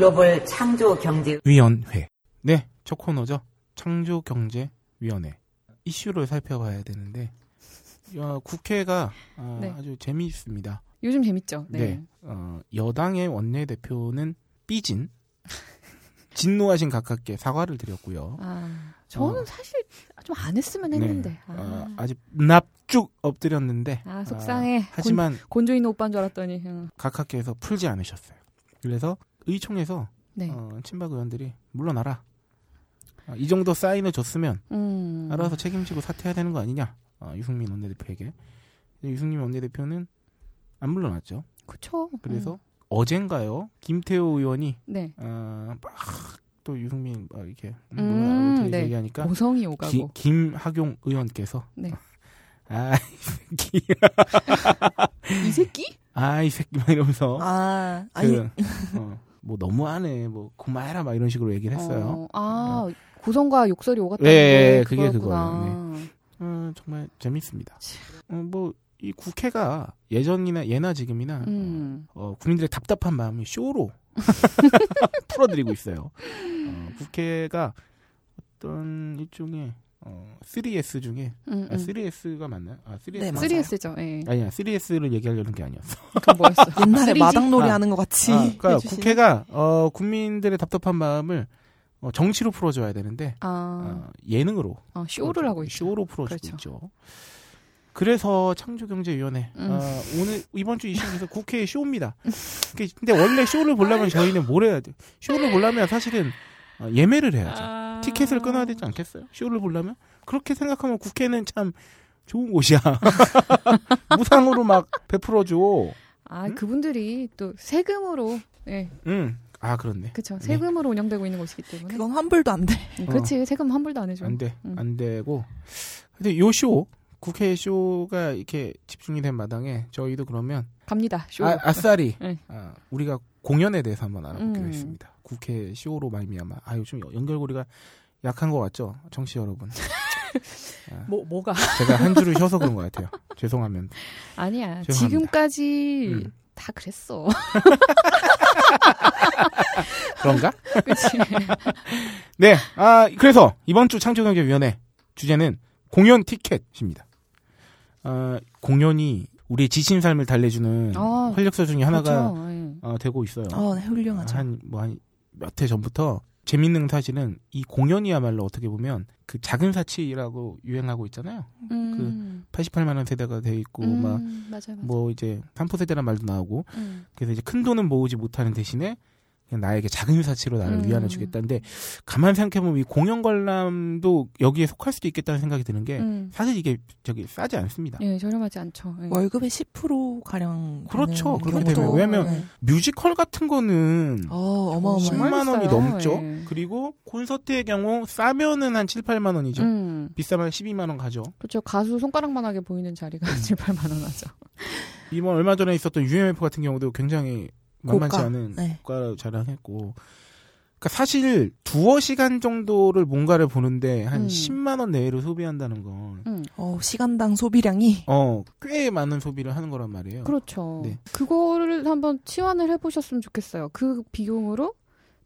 글로벌 창조 경제 위원회. 네, 첫 코너죠. 창조 경제 위원회. 이슈를 살펴봐야 되는데, 야, 국회가 어, 네. 아주 재미있습니다. 요즘 재밌죠. 네. 네. 어, 여당의 원내대표는 삐진, 진노하신 가깝게 사과를 드렸고요. 아, 저는 어. 사실 좀 안 했으면 했는데. 아, 어, 아직 납죽 엎드렸는데, 아, 속상해. 어, 하지만 곤조 있는 오빠인 줄 알았더니. 응. 각하께서 풀지 않으셨어요. 그래서 의총에서 네. 어, 친박 의원들이 물러나라. 어, 이 정도 사인을 줬으면 음. 알아서 책임지고 사퇴해야 되는 거 아니냐. 어, 유승민 원내대표에게. 유승민 원내대표는 안 물러났죠. 그쵸. 그래서 음. 어젠가요. 김태호 의원이 네. 어, 막또 유승민 막 이렇게 음, 네. 얘기하니까 고성이 오가고. 기- 김학용 의원께서 네. 아, 이 새끼. 이 새끼? 아, 이 새끼 막 이러면서 아, 아니, 그, 어, 뭐 너무하네. 뭐 그만해라 막 이런 식으로 얘기를 했어요. 어, 아, 고성과 욕설이 오갔다는 예, 게 예, 그게 그거였구나. 어, 정말 재밌습니다. 어, 뭐, 이 국회가 예전이나 예나 지금이나 음. 어, 국민들의 답답한 마음이 쇼로 풀어드리고 있어요. 어, 국회가 어떤 일종의 어, 3S 중에 음, 아, 음. 3S가 맞나요? 아, 3S. 네, 맞아요. 3S죠. 예. 아니야, 3S를 얘기하려는 게 아니었어. 그 뭐였어? 옛날에 3G? 마당놀이 아. 하는 것 같이. 아, 그러니까 해주시는. 국회가 어, 국민들의 답답한 마음을 어, 정치로 풀어줘야 되는데 아, 어, 예능으로 어, 쇼를 하고 있죠. 쇼로 풀어주고 그렇죠. 있죠. 그래서 창조경제위원회 음. 어, 오늘 이번 주 이슈에서 국회의 쇼입니다. 근데 원래 쇼를 보려면 저희는 뭘 해야 돼? 쇼를 보려면 사실은 어, 예매를 해야죠. 아. 티켓을 끊어야 되지 않겠어요? 쇼를 보려면 그렇게 생각하면 국회는 참 좋은 곳이야. 무상으로 막 베풀어줘. 아, 음? 그분들이 또 세금으로, 예, 응. 아 그렇네. 그쵸. 네. 세금으로 운영되고 있는 곳이기 때문에. 그건 환불도 안 돼. 음, 그치. 세금 환불도 안 해줘. 안 돼. 음. 안 되고. 근데 요 쇼, 국회 쇼가 이렇게 집중이 된 마당에 저희도 그러면 갑니다. 쇼. 아, 아싸리 네. 아, 우리가 공연에 대해서 한번 알아보기로 음. 했습니다. 국회 쇼로 말미암아 아유 좀 연결고리가 약한 것 같죠, 청취 자 여러분. 뭐, 뭐가? 제가 한 줄을 쉬어서 그런 것 같아요. 죄송하면. 아니야. 죄송합니다. 지금까지 음. 다 그랬어. 그런가? 그치. 네. 아 그래서 이번 주 창조경제위원회 주제는 공연 티켓입니다. 아, 공연이 우리의 지친 삶을 달래주는 아, 활력소 중에 하나가 그렇죠. 예. 어, 되고 있어요. 어, 네, 훌륭하죠. 한뭐한 몇 해 전부터 재밌는 사실은 이 공연이야말로 어떻게 보면 그 작은 사치라고 유행하고 있잖아요. 음. 88만 원 세대가 돼 있고 음, 막 맞아요, 맞아요. 뭐 이제 3포 세대란 말도 나오고 음. 그래서 이제 큰 돈은 모으지 못하는 대신에 그냥 나에게 작은 사치로 나를 음. 위안을 주겠다는데 가만 생각해보면 이 공연 관람도 여기에 속할 수도 있겠다는 생각이 드는 게 음. 사실 이게 저기 싸지 않습니다. 예, 저렴하지 않죠. 예. 월급의 10% 가량. 그렇죠. 그렇게 되면 왜냐면 네. 뮤지컬 같은 거는 어, 어마어마해. 10만 원이 비싸요. 넘죠. 예. 그리고 콘서트의 경우 싸면은 한 7, 8만 원이죠. 음. 비싸면 12만 원 가죠. 그렇죠. 가수 손가락만하게 보이는 자리가 음. 7, 8만 원 하죠. 이번 얼마 전에 있었던 UMF 같은 경우도 굉장히 만만치 고가. 않은 네. 고가를 자랑했고. 그러니까 사실 두어 시간 정도를 뭔가를 보는데 한 음. 10만 원 내외로 소비한다는 건 음. 어, 시간당 소비량이 어, 꽤 많은 소비를 하는 거란 말이에요. 그렇죠. 네. 그거를 한번 치환을 해 보셨으면 좋겠어요. 그 비용으로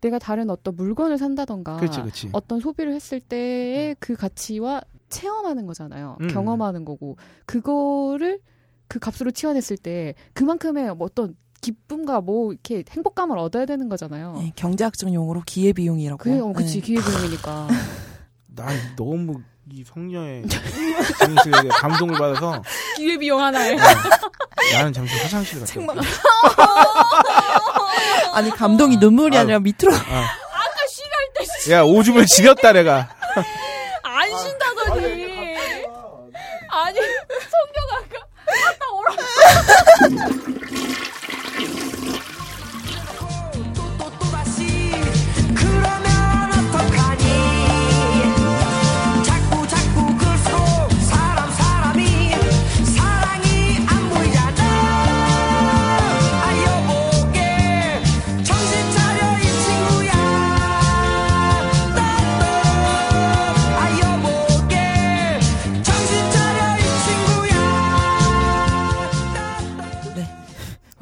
내가 다른 어떤 물건을 산다던가 그렇지, 그렇지. 어떤 소비를 했을 때의 그 가치와 체험하는 거잖아요. 음. 경험하는 거고 그거를 그 값으로 치환했을 때 그만큼의 뭐 어떤 기쁨과 뭐 이렇게 행복감을 얻어야 되는 거잖아요. 네, 경제학적 용어로 기회비용이라고. 그게 어, 그치 네. 기회비용이니까. 난 너무 이 성녀의 진실에 감동을 받아서 기회비용 하나에. 어, 나는 잠시 화장실 갔다. 올게. 아니, 감동이 눈물이 아유. 아니라 밑으로. 아. 야 오줌을 지렸다 내가. 안 쉰다더니. 아니 성녀가 아까 갔다 오라.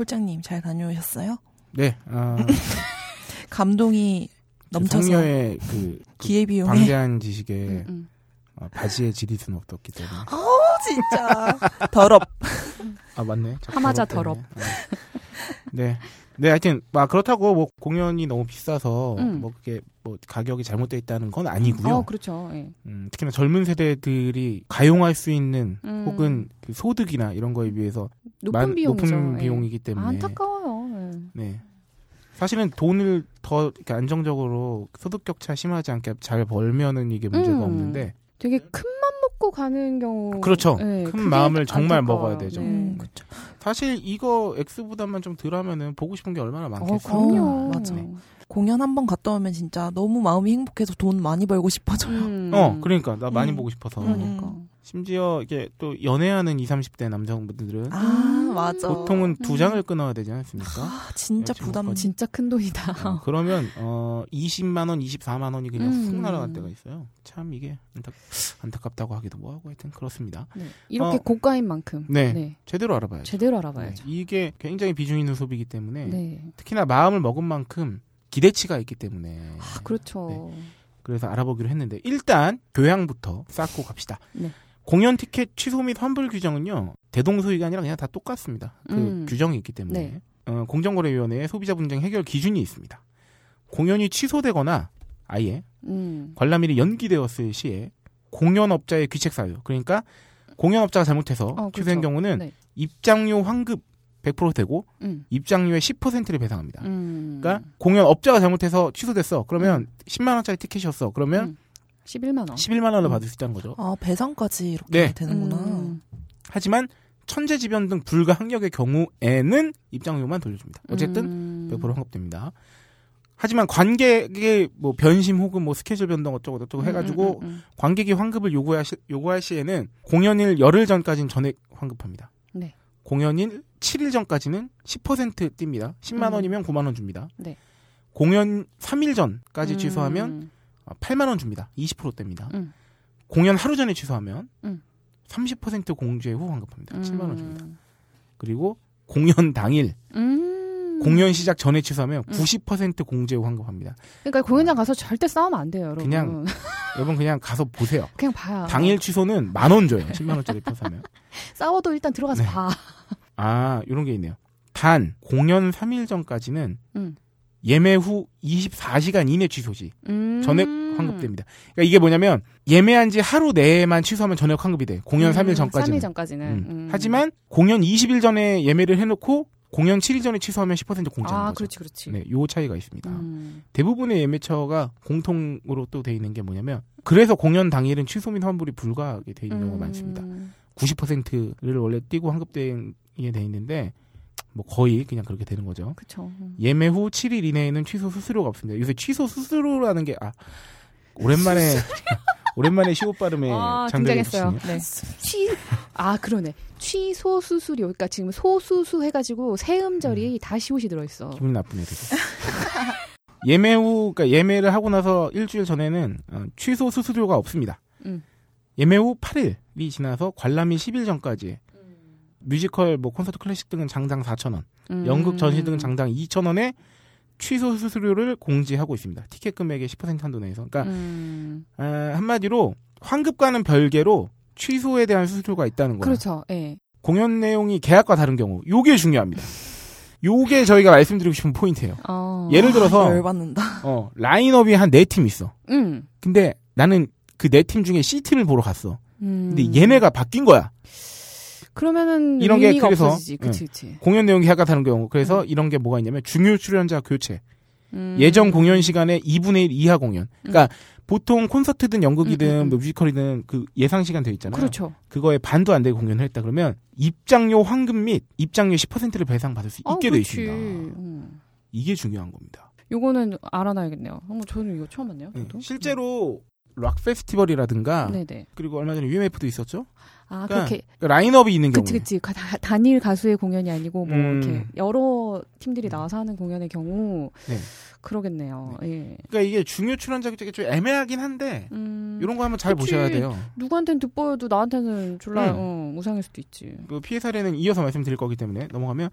홀장님 잘 다녀오셨어요? 네. 아, 감동이 넘쳐서 성녀의 그 기회비용이 방대한 지식에 음, 음. 어, 바지에 지릴 수는 없었기 때문에. 진짜 더럽. 아 맞네. 하마자 더럽. 어. 네. 네, 하여튼 막 그렇다고 뭐 공연이 너무 비싸서 음. 뭐 그게 뭐 가격이 잘못돼 있다는 건 아니고요. 어, 그렇죠. 예. 음, 특히나 젊은 세대들이 가용할 수 있는 음. 혹은 그 소득이나 이런 거에 비해서 높은 많- 비용이죠. 높은 예. 비용이기 때문에 안타까워요. 예. 네. 사실은 돈을 더 이렇게 안정적으로 소득 격차 심하지 않게 잘 벌면은 이게 문제가 음. 없는데 되게 큰 맘 먹고 가는 경우. 그렇죠. 예, 큰 마음을 정말 안타까워요. 먹어야 되죠. 네. 음, 그쵸. 사실 이거 X보다만 좀 덜하면은 보고 싶은 게 얼마나 어, 많겠어요. 그럼요. 어, 맞아. 공연 한 번 갔다 오면 진짜 너무 마음이 행복해서 돈 많이 벌고 싶어져요. 음. 어, 그러니까 나 많이 음. 보고 싶어서. 그러니까. 심지어 이게 또 연애하는 20, 30대 남성분들은 아, 음. 맞아. 보통은 두 음. 장을 끊어야 되지 않습니까? 아, 진짜 부담. 먹거든. 진짜 큰 돈이다. 어, 그러면 어 20만 원, 24만 원이 그냥 훅 음. 날아갈 때가 있어요. 참 이게 안타, 안타깝 다고 하기도 뭐하고 하여튼 그렇습니다. 네. 이렇게 어. 고가인 만큼. 네. 제대로 알아봐야죠. 제대로 네, 알아봐야죠. 이게 굉장히 비중 있는 소비이기 때문에 네. 특히나 마음을 먹은 만큼 기대치가 있기 때문에 아, 그렇죠. 네. 그래서 알아보기로 했는데 일단 교양부터 쌓고 갑시다. 네. 공연 티켓 취소 및 환불 규정은요 대동소이가 아니라 그냥 다 똑같습니다. 그 음. 규정이 있기 때문에 네. 어, 공정거래위원회에 소비자 분쟁 해결 기준이 있습니다. 공연이 취소되거나 아예 음. 관람일이 연기되었을 시에 공연업자의 귀책 사유 그러니까 공연업자가 잘못해서 어, 취소한 그렇죠. 경우는 네. 입장료 환급 100% 되고 음. 입장료의 10%를 배상합니다. 음. 그러니까 공연 업자가 잘못해서 취소됐어. 그러면 10만 원짜리 티켓이었어. 그러면 음. 11만 원. 11만 원을 음. 받을 수 있다는 거죠. 아, 배상까지 이렇게 네. 되는구나. 음. 하지만 천재지변 등 불가 항력의 경우에는 입장료만 돌려줍니다. 어쨌든 음. 100% 환급됩니다. 하지만 관객의 뭐 변심 혹은 뭐 스케줄 변동 어쩌고 저쩌고 해가지고 음, 음, 음, 관객이 환급을 요구할, 시, 요구할 시에는 공연일 열흘 전까지는 전액 환급합니다. 네. 공연일 7일 전까지는 10% 띱니다. 10만 음. 원이면 9만 원 줍니다. 네. 공연 3일 전까지 음. 취소하면 8만 원 줍니다. 20%대입니다. 음. 공연 하루 전에 취소하면 음. 30% 공제 후 환급합니다. 음. 7만 원 줍니다. 그리고 공연 당일 음. 공연 시작 전에 취소하면 음. 90% 공제 후 환급합니다. 그러니까 공연장 가서 절대 싸우면 안 돼요, 여러분. 그냥 여러분 그냥 가서 보세요. 그냥 봐요. 당일 취소는 만 원 줘요. 10만 원짜리 표 사면. 싸워도 일단 들어가서 네. 봐. 아, 이런 게 있네요. 단 공연 3일 전까지는 음. 예매 후 24시간 이내 취소시 음. 전액 환급됩니다. 그러니까 이게 뭐냐면 예매한 지 하루 내에만 취소하면 전액 환급이 돼. 공연 3일 전까지는. 3일 전까지는. 음. 음. 하지만 공연 20일 전에 예매를 해놓고 공연 7일 전에 취소하면 10% 공제하는 아, 거죠. 그렇지, 그렇지. 네, 요 차이가 있습니다. 음. 대부분의 예매처가 공통으로 또 돼 있는 게 뭐냐면 그래서 공연 당일은 취소 및 환불이 불가하게 돼 있는 경우가 많습니다. 음. 90%를 원래 띄고 환급 되게 돼 있는데 뭐 거의 그냥 그렇게 되는 거죠. 그쵸. 음. 예매 후 7일 이내에는 취소 수수료가 없습니다. 요새 취소 수수료라는 게 아 오랜만에 오랜만에 시옷 발음에 아, 등장했어요. 네. 취, 아, 그러네. 취소 수수료. 그러니까 지금 소수수 해가지고 세음절이 다 시옷이 들어있어. 기분이 나쁘네 되게. 예매 후 그러니까 예매를 하고 나서 일주일 전에는 어, 취소 수수료가 없습니다. 음. 예매 후 8일이 지나서 관람이 10일 전까지 뮤지컬 뭐 콘서트 클래식 등은 장당 4,000원, 음. 연극 전시 등은 장당 2,000원에 취소 수수료를 공지하고 있습니다. 티켓 금액의 10% 한도 내에서. 그러니까 음. 아, 한마디로 환급과는 별개로 취소에 대한 수수료가 있다는 거예요. 그렇죠. 예. 공연 내용이 계약과 다른 경우 요게 중요합니다. 요게 저희가 말씀드리고 싶은 포인트예요. 어. 예를 들어서 열받는다. 어, 라인업이 한 네 팀 있어. 음. 근데 나는 그 네 팀 중에 C 팀을 보러 갔어. 음. 근데 얘네가 바뀐 거야. 그러면 이런 게 그래서, 없어지지. 그치, 그치. 공연 내용이 다른 경우. 그래서 이런 게 뭐가 있냐면 중요 출연자 교체. 음. 예정 공연 시간에 2분의 1 이하 공연. 그러니까 보통 콘서트든 연극이든 음, 음, 음. 뭐 뮤지컬이든 그 예상 시간 돼 있잖아요. 그렇죠. 그거에 반도 안 되게 공연을 했다 그러면 입장료 환급 및 입장료 10%를 배상받을 수 아, 있게 돼 그렇지. 있습니다. 음. 이게 중요한 겁니다. 요거는 알아놔야겠네요. 어, 저는 이거 처음 봤네요. 네. 실제로 락 페스티벌이라든가 음. 네네. 그리고 얼마 전에 UMF도 있었죠. 아, 그러니까 그렇게. 라인업이 있는 경우에 그치, 그치. 가- 다- 단일 가수의 공연이 아니고, 뭐, 음. 이렇게, 여러 팀들이 나와서 하는 공연의 경우, 네. 그러겠네요. 예. 그러니까 이게 중요 출연자 교체가 좀 애매하긴 한데 음. 음, 이런 거 한번 잘 그치. 보셔야 돼요. 누구한테는 돋보여도 나한테는 졸라 음. 어, 무상일 수도 있지. 그 피해 사례는 이어서 말씀드릴 거기 때문에 넘어가면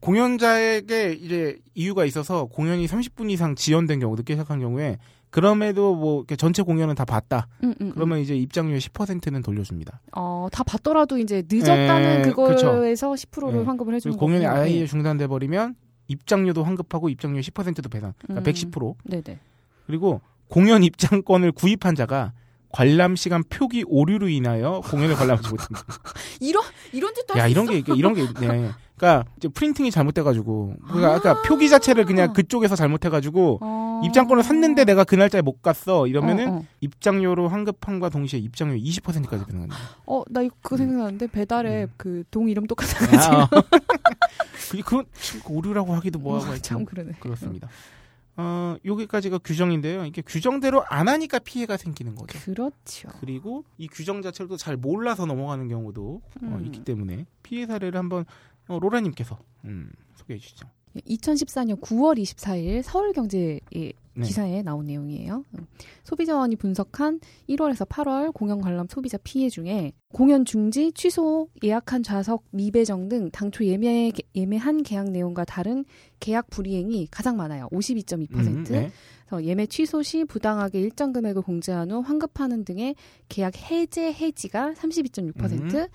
공연자에게 이제 이유가 있어서 공연이 30분 이상 지연된 경우 늦게 시작한 경우에 그럼에도 뭐 전체 공연은 다 봤다. 음, 음, 그러면 이제 입장료의 10%는 돌려줍니다. 어, 다 봤더라도 이제 늦었다는 에, 그거에서 10%를 네. 환급을 해주는 공연이 거군요. 아예 네. 중단돼 버리면 입장료도 환급하고 입장료 10%도 배상. 그러니까 음. 110%. 네네. 그리고 공연 입장권을 구입한 자가 관람 시간 표기 오류로 인하여 공연을 관람하지 못합니다. 이런 이런 짓도 야 이런? 게 이게 이런 게 있네. 그러니까 이제 프린팅이 잘못돼가지고 그러니까 아까 표기 자체를 그냥 그쪽에서 잘못해가지고 어... 입장권을 샀는데 내가 그 날짜에 못 갔어 이러면은 어, 입장료로 환급함과 동시에 입장료 20%까지 배상합니다. 어, 어, 나 이거 그거 생각나는데 배달에 음. 그동 이름 똑같아가지고 아, 어. 그 그건 참 오류라고 하기도 뭐하고 어, 참 그러네. 그렇습니다. 어 여기까지가 규정인데요. 이게 규정대로 안 하니까 피해가 생기는 거죠. 그렇죠. 그리고 이 규정 자체를 잘 몰라서 넘어가는 경우도 어, 음. 있기 때문에 피해 사례를 한번 어, 로라님께서 음, 소개해 주시죠. 2014년 9월 24일 서울경제 네. 기사에 나온 내용이에요. 음. 소비자원이 분석한 1월에서 8월 공연 관람 소비자 피해 중에 공연 중지, 취소, 예약한 좌석 미배정 등 당초 예매 예매한 계약 내용과 다른 계약 불이행이 가장 많아요. 52.2%. 음, 네. 그래서 예매 취소 시 부당하게 일정 금액을 공제한 후 환급하는 등의 계약 해제 해지가 32.6%, 음.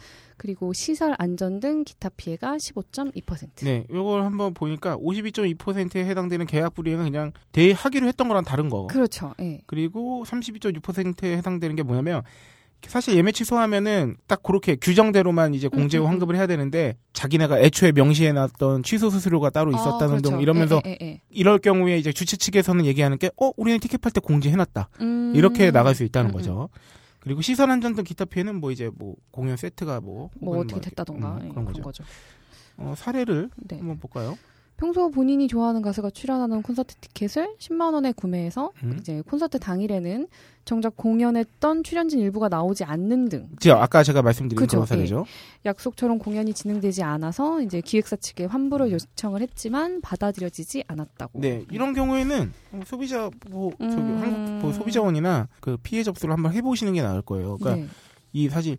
그리고 시설 안전 등 기타 피해가 15.2%. 네, 이걸 한번 보니까 52.2%에 해당되는 계약 불이행은 그냥 대하기로 했던 거랑 다른 거. 그렇죠. 예. 그리고 32.6%에 해당되는 게 뭐냐면 사실 예매 취소하면은 딱 그렇게 규정대로만 이제 공제후 음, 음, 음. 환급을 해야 되는데 자기네가 애초에 명시해놨던 취소 수수료가 따로 있었다는 아, 그렇죠. 등 이러면서 예, 예, 예. 이럴 경우에 이제 주최 측에서는 얘기하는 게 어 우리는 티켓 팔 때 공제해놨다 음. 이렇게 나갈 수 있다는 음, 음. 거죠. 그리고 시설 안전 등 기타 피해는 뭐 이제 뭐 공연 세트가 뭐뭐 혹은 어떻게 됐다던가 음, 예, 그런 거죠. 거죠. 어, 사례를 네. 한번 볼까요? 평소 본인이 좋아하는 가수가 출연하는 콘서트 티켓을 10만 원에 구매해서 음. 이제 콘서트 당일에는 정작 공연했던 출연진 일부가 나오지 않는 등저 아까 제가 말씀드린 그죠, 그런 사례죠. 약속처럼 공연이 진행되지 않아서 이제 기획사 측에 환불을 요청을 했지만 받아들여지지 않았다고. 네, 이런 경우에는 어, 소비자 뭐 저기 음. 한국 뭐 소비자원이나 그 피해 접수를 한번 해보시는 게 나을 거예요. 그러니까 네. 이 사실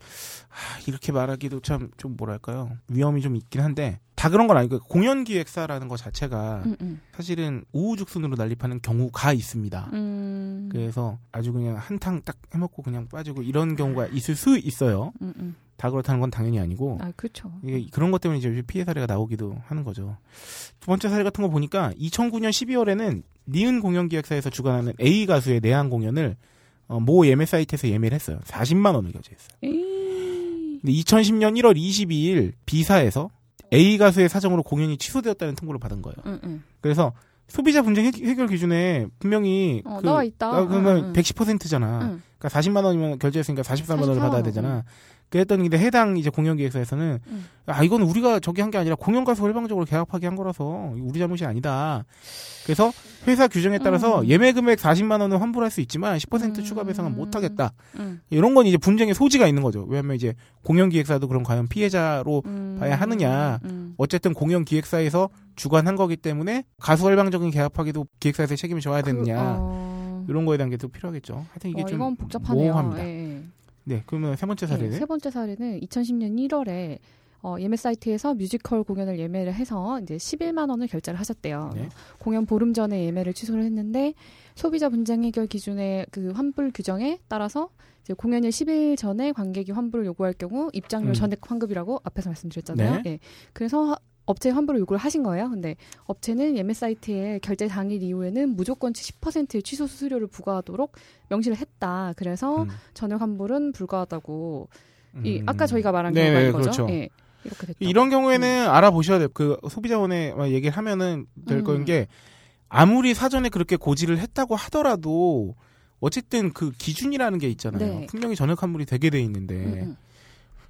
아, 이렇게 말하기도 참 좀 뭐랄까요 위험이 좀 있긴 한데 다 그런 건 아니고 공연 기획사라는 것 자체가 음, 음. 사실은 우후죽순으로 난립하는 경우가 있습니다. 음. 그래서 아주 그냥 한탕 딱 해먹고 그냥 빠지고 이런 경우가 있을 수 있어요. 음, 음. 다 그렇다는 건 당연히 아니고 아, 그렇죠. 이게 그런 것 때문에 이제 피해 사례가 나오기도 하는 거죠. 두 번째 사례 같은 거 보니까 2009년 12월에는 니은 공연 기획사에서 주관하는 A 가수의 내한 공연을 어, 모 예매 사이트에서 예매를 했어요. 40만 원을 결제했어요. 에이. 근데 2010년 1월 22일 B사에서 A 가수의 사정으로 공연이 취소되었다는 통보를 받은 거예요. 음, 음. 그래서 소비자 분쟁 해- 해결 기준에 분명히 어, 그 나와 있다. 나- 그러면 응, 응. 110%잖아. 응. 그러니까 40만 원이면 결제했으니까 44만 원을 44만 받아야 원, 되잖아. 그랬더니 근데 해당 이제 공연기획사에서는 응. 아 이건 우리가 저기 한 게 아니라 공연가수 일방적으로 계약하게 한 거라서 우리 잘못이 아니다. 그래서 회사 규정에 따라서 음. 예매 금액 40만 원은 환불할 수 있지만 10% 음. 추가 배상은 못 하겠다. 음. 이런 건 이제 분쟁의 소지가 있는 거죠. 왜냐하면 이제 공연기획사도 그럼 과연 피해자로 음. 봐야 하느냐. 음. 어쨌든 공연기획사에서 주관한 거기 때문에 가수 일방적인 계약하기도 기획사에서 책임을 져야 되느냐. 그, 어... 이런 거에 대한 게 또 필요하겠죠. 하여튼 이게 어, 좀 복잡하네요. 모호합니다. 예, 예. 네, 그러면 세 번째 사례는 네, 세 번째 사례는 2010년 1월에 어, 예매 사이트에서 뮤지컬 공연을 예매를 해서 이제 11만 원을 결제를 하셨대요. 네. 공연 보름 전에 예매를 취소를 했는데 소비자 분쟁 해결 기준의 그 환불 규정에 따라서 이제 공연일 10일 전에 관객이 환불을 요구할 경우 입장료 음. 전액 환급이라고 앞에서 말씀드렸잖아요. 네. 예. 그래서 하- 업체에 환불을 요구를 하신 거예요. 근데 업체는 예매 사이트에 결제 당일 이후에는 무조건 10%의 취소 수수료를 부과하도록 명시를 했다. 그래서 음. 전액 환불은 불가하다고 이 음. 아까 저희가 말한 네, 네, 이거죠. 그렇죠. 예. 이렇게 됐다. 이런 경우에는 알아보셔야 돼요. 그 소비자원에 막 얘기를 하면은 될 음. 거인 게 아무리 사전에 그렇게 고지를 했다고 하더라도 어쨌든 그 기준이라는 게 있잖아요. 네. 분명히 전액 환불이 되게 돼 있는데 음, 음.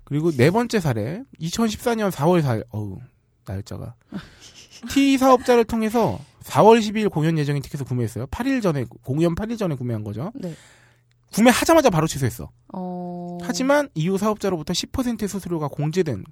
그리고 네 번째 사례 2014년 4월 4일 어우 날짜가 T 사업자를 통해서 4월 12일 공연 예정인 티켓을 구매했어요. 8일 전에 공연 8일 전에 구매한 거죠. 네. 구매하자마자 바로 취소했어. 어. 하지만 이후 사업자로부터 10% 수수료가 공제된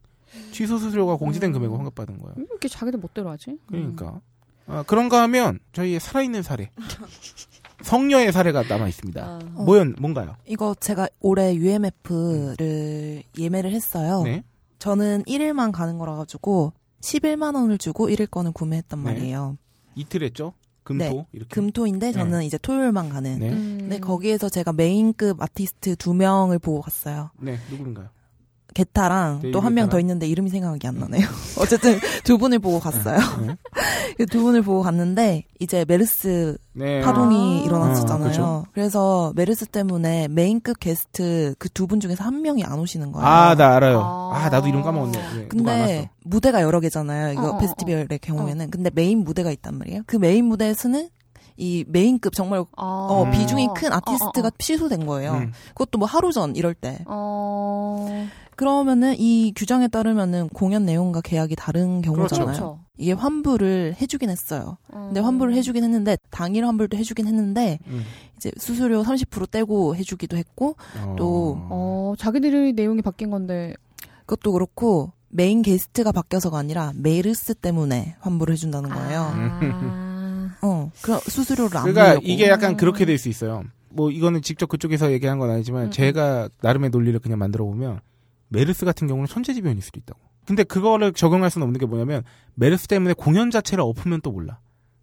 취소 수수료가 공제된 음. 금액을 환급받은 거예요. 왜 이렇게 자기들 멋대로 하지? 음. 그러니까 아, 그런가 하면 저희의 살아있는 사례 성녀의 사례가 남아 있습니다. 아. 어. 뭐연 뭔가요? 이거 제가 올해 UMF를 예매를 했어요. 네. 저는 1일만 가는 거라 가지고 11만 원을 주고 1일권을 구매했단 네. 말이에요. 이틀 했죠. 금토 네. 이렇게. 금토인데 저는 이제 토요일만 가는. 네. 음. 근데 거기에서 제가 메인급 아티스트 두 명을 보고 갔어요. 네. 누구인가요? 게타랑 또 한 명? 더 있는데 이름이 생각이 안 나네요. 어쨌든 두 분을 보고 갔어요. 네. 그 두 분을 보고 갔는데 이제 메르스 네. 파동이 아. 일어났었잖아요. 아. 그래서 메르스 때문에 메인급 게스트 그 두 분 중에서 한 명이 안 오시는 거예요. 아, 나 알아요. 아. 아, 나도 이름 까먹었네. 네, 근데. 무대가 여러 개잖아요. 이거 어, 어, 페스티벌의 경우에는. 근데 메인 무대가 있단 말이에요. 그 메인 무대에서는 이 메인급 정말 아. 어, 음. 비중이 큰 아티스트가 어, 어, 취소된 거예요. 음. 그것도 뭐 하루 전 이럴 때. 어. 그러면은 이 규정에 따르면은 공연 내용과 계약이 다른 경우잖아요. 그렇죠. 이게 환불을 해주긴 했어요. 근데 음. 환불을 해주긴 했는데 당일 환불도 해주긴 했는데 음. 이제 수수료 30% 떼고 해주기도 했고 어. 또, 어, 자기들의 내용이 바뀐 건데. 그것도 그렇고 메인 게스트가 바뀌어서가 아니라 메르스 때문에 환불을 해준다는 거예요. 아. 어, 그럼 수수료를 안 그러니까 물려고. 이게 약간 그렇게 될 수 있어요. 뭐 이거는 직접 그쪽에서 얘기한 건 아니지만 음, 제가 나름의 논리를 그냥 만들어 보면 메르스 같은 경우는 천재지변일 수도 있다고. 근데 그거를 적용할 수는 없는 게 뭐냐면 메르스 때문에 공연 자체를 엎으면 또 몰라.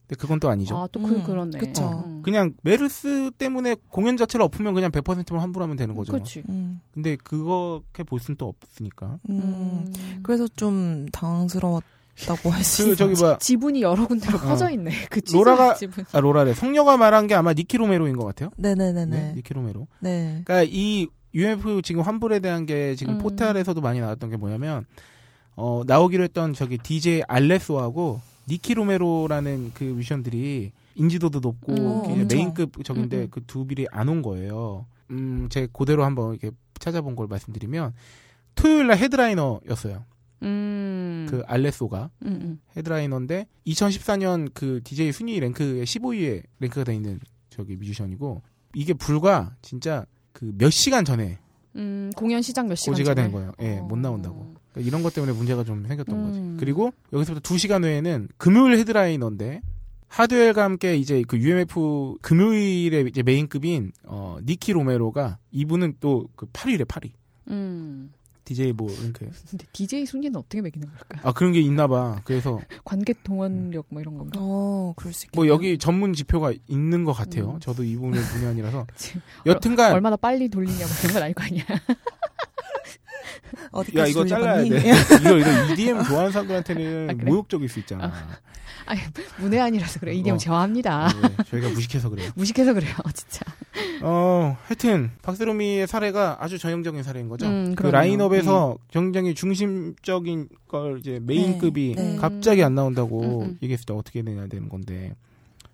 근데 그건 또 아니죠. 아, 또 그, 음, 그렇네. 그쵸. 음. 그냥 메르스 때문에 공연 자체를 엎으면 그냥 100%만 환불하면 되는 거죠. 그렇지. 음, 근데 그거게 볼 수는 또 없으니까. 음. 그래서 좀 당황스러웠다고 할수 그. 저기 뭐 지분이 여러 군데로 어. 퍼져 있네. 그 로라가- 지분. 아, 로라래. 성녀가 말한 게 아마 니키 로메로인 것 같아요. 네네네네. 네, 네. 니키 로메로. 네. 그러니까 이 UMF 지금 환불에 대한 게 지금 음. 포탈에서도 많이 나왔던 게 뭐냐면 어 나오기로 했던 저기 DJ 알레소하고 니키 로메로라는 그 뮤지션들이 인지도도 높고 음. 메인급 적인데 음, 음. 그 두 분이 안 온 거예요. 음, 제 그대로 한번 이렇게 찾아본 걸 말씀드리면 토요일 날 headliner였어요. 음. 그 알레소가 음, 음. headliner인데 2014년 그 DJ 순위 랭크에 15위에 랭크가 돼 있는 저기 뮤지션이고 이게 불과 진짜 그 몇 시간 전에 음, 공연 시작 몇 시간 고지가 전에? 된 거예요. 예, 어. 못 나온다고. 그러니까 이런 것 때문에 문제가 좀 생겼던 음. 거지. 그리고 여기서부터 2시간 후에는 금요일 headliner인데 하드웰과 함께 이제 그 UMF 금요일에 이제 메인급인 어 니키 로메로가 이분은 또 그 8일에 8위. 음. DJ 뭐 랭크에. 근데 DJ 순위는 어떻게 매기는 걸까? 아 그런 게 있나 봐. 그래서 관객 동원력 뭐 이런 건가? 어, 그럴 수 있겠다. 뭐 여기 전문 지표가 있는 것 같아요. 음. 저도 이 부분의 분이 아니라서. 여튼간 얼마나 빨리 돌리냐 뭐 그런 건 아닐 거 아니야. 어디까지 야 이거 잘라야? 돼. 이거 이거 EDM 좋아하는 사람들한테는 아, 그래? 모욕적일 수 있잖아. 아 니, 문외한이라서 그래. 이디엄 어. 제화합니다. 네, 저희가 무식해서 그래요. 무식해서 그래요, 진짜. 어, 하여튼 박세롬이의 사례가 아주 전형적인 사례인 거죠. 음, 그. 라인업에서 굉장히 중심적인 걸 이제 메인급이 네, 네. 갑자기 안 나온다고 음, 음. 얘기했을 때 어떻게 되냐 되는 건데.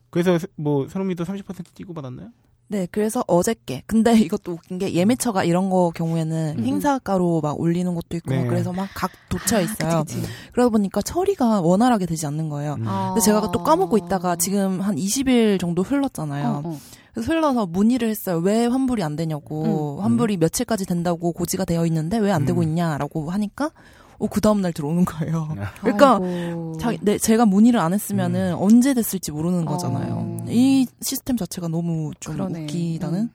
그래서 뭐 세롬이도 30% 뛰고 받았나요? 네, 그래서 어저께. 근데 이것도 웃긴 게 예매처가 이런 거 경우에는 음. 행사가로 막 올리는 것도 있고 네. 그래서 막각 돋쳐 있어요. 그치, 그치. 그러다 보니까 처리가 원활하게 되지 않는 거예요. 음. 아. 근데 제가 또 까먹고 있다가 지금 한 20일 정도 흘렀잖아요. 어, 어. 그래서 흘러서 문의를 했어요. 왜 환불이 안 되냐고. 음. 환불이 며칠까지 된다고 고지가 되어 있는데 왜 안 되고 음. 있냐라고 하니까 어, 그 다음날 들어오는 거예요. 그러니까 아이고. 자, 네, 제가 문의를 안 했으면은 언제 됐을지 모르는 거잖아요. 어. 이 시스템 자체가 너무 좀 그러네. 웃기다는.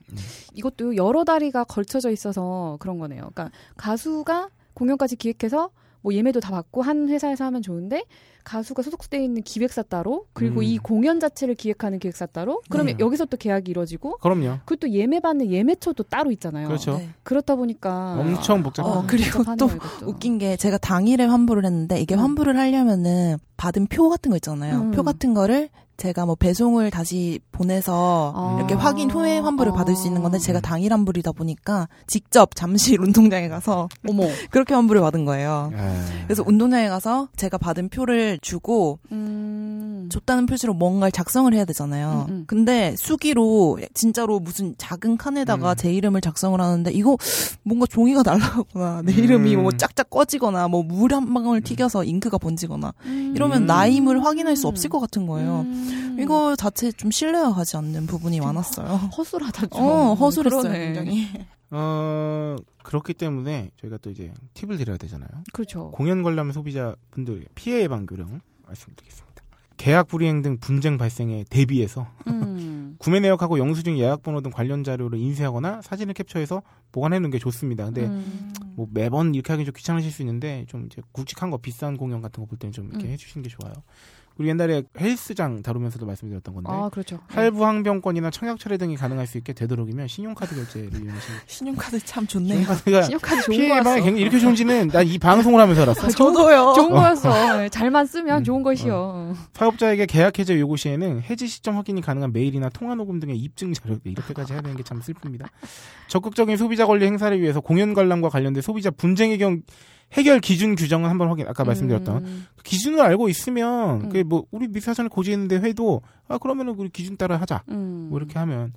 이것도 여러 다리가 걸쳐져 있어서 그런 거네요. 그러니까 가수가 공연까지 기획해서 뭐 예매도 다 받고 한 회사에서 하면 좋은데 가수가 소속돼 있는 기획사 따로 그리고 음. 이 공연 자체를 기획하는 기획사 따로 그러면 네. 여기서 또 계약이 이루어지고 그럼요. 그리고 또 예매 받는 예매처도 따로 있잖아요. 그렇죠. 네. 그렇다 보니까 엄청 복잡한. 어, 그리고 또 이것도. 웃긴 게 제가 당일에 환불을 했는데 이게 음. 환불을 하려면은 받은 표 같은 거 있잖아요. 음. 표 같은 거를 제가 뭐 배송을 다시 보내서 아. 이렇게 확인 후에 환불을 아. 받을 수 있는 건데 제가 당일 환불이다 보니까 직접 잠실 운동장에 가서 어머. 그렇게 환불을 받은 거예요. 아. 그래서 운동장에 가서 제가 받은 표를 주고 음. 줬다는 표시로 뭔가를 작성을 해야 되잖아요. 음, 음. 근데 수기로 진짜로 무슨 작은 칸에다가 음. 제 이름을 작성을 하는데 이거 뭔가 종이가 날아가거나 내 이름이 음. 뭐 짝짝 꺼지거나 뭐 물 한 방울 튀겨서 잉크가 번지거나 음. 이러면 음. 나임을 확인할 수 없을 것 같은 거예요. 음. 이거 자체 좀 신뢰가 가지 않는 부분이 많았어요. 허술하다 좀. 어, 허술했어요, 그러네. 굉장히. 어, 그렇기 때문에 저희가 또 이제 팁을 드려야 되잖아요. 그렇죠. 공연 관람 소비자분들 피해 예방 교령 말씀드리겠습니다. 계약 불이행 등 분쟁 발생에 대비해서 음. 구매 내역하고 영수증 예약 번호 등 관련 자료를 인쇄하거나 사진을 캡처해서 보관해 놓는 게 좋습니다. 근데 음. 뭐 매번 이렇게 하긴 좀 귀찮으실 수 있는데 좀 이제 굵직한 거 비싼 공연 같은 거 볼 때는 좀 이렇게 음. 해주시는 게 좋아요. 우리 옛날에 헬스장 다루면서도 말씀드렸던 건데 아 그렇죠. 할부 항변권이나 청약 철회 등이 가능할 수 있게 되도록이면 신용카드 결제를 이용하시는 신용카드 참 좋네요. 신용카드가 신용카드 좋은 거였어. 굉장히 이렇게 좋은지는 난 이 방송을 하면서 알았어. 저도요. 좋은 거였어. 네, 잘만 쓰면 음. 좋은 것이요. 사업자에게 계약 해제 요구 시에는 해지 시점 확인이 가능한 메일이나 통화 녹음 등의 입증 자료 이렇게까지 해야 되는 게 참 슬픕니다. 적극적인 소비자 권리 행사를 위해서 공연 관람과 관련된 소비자 분쟁 해결 해결 기준 규정은 한번 확인 아까 말씀드렸던 음. 그 기준을 알고 있으면 음. 그뭐 우리 미사전에 고지했는데 회도 아 그러면은 우리 기준 따라 하자 음. 뭐 이렇게 하면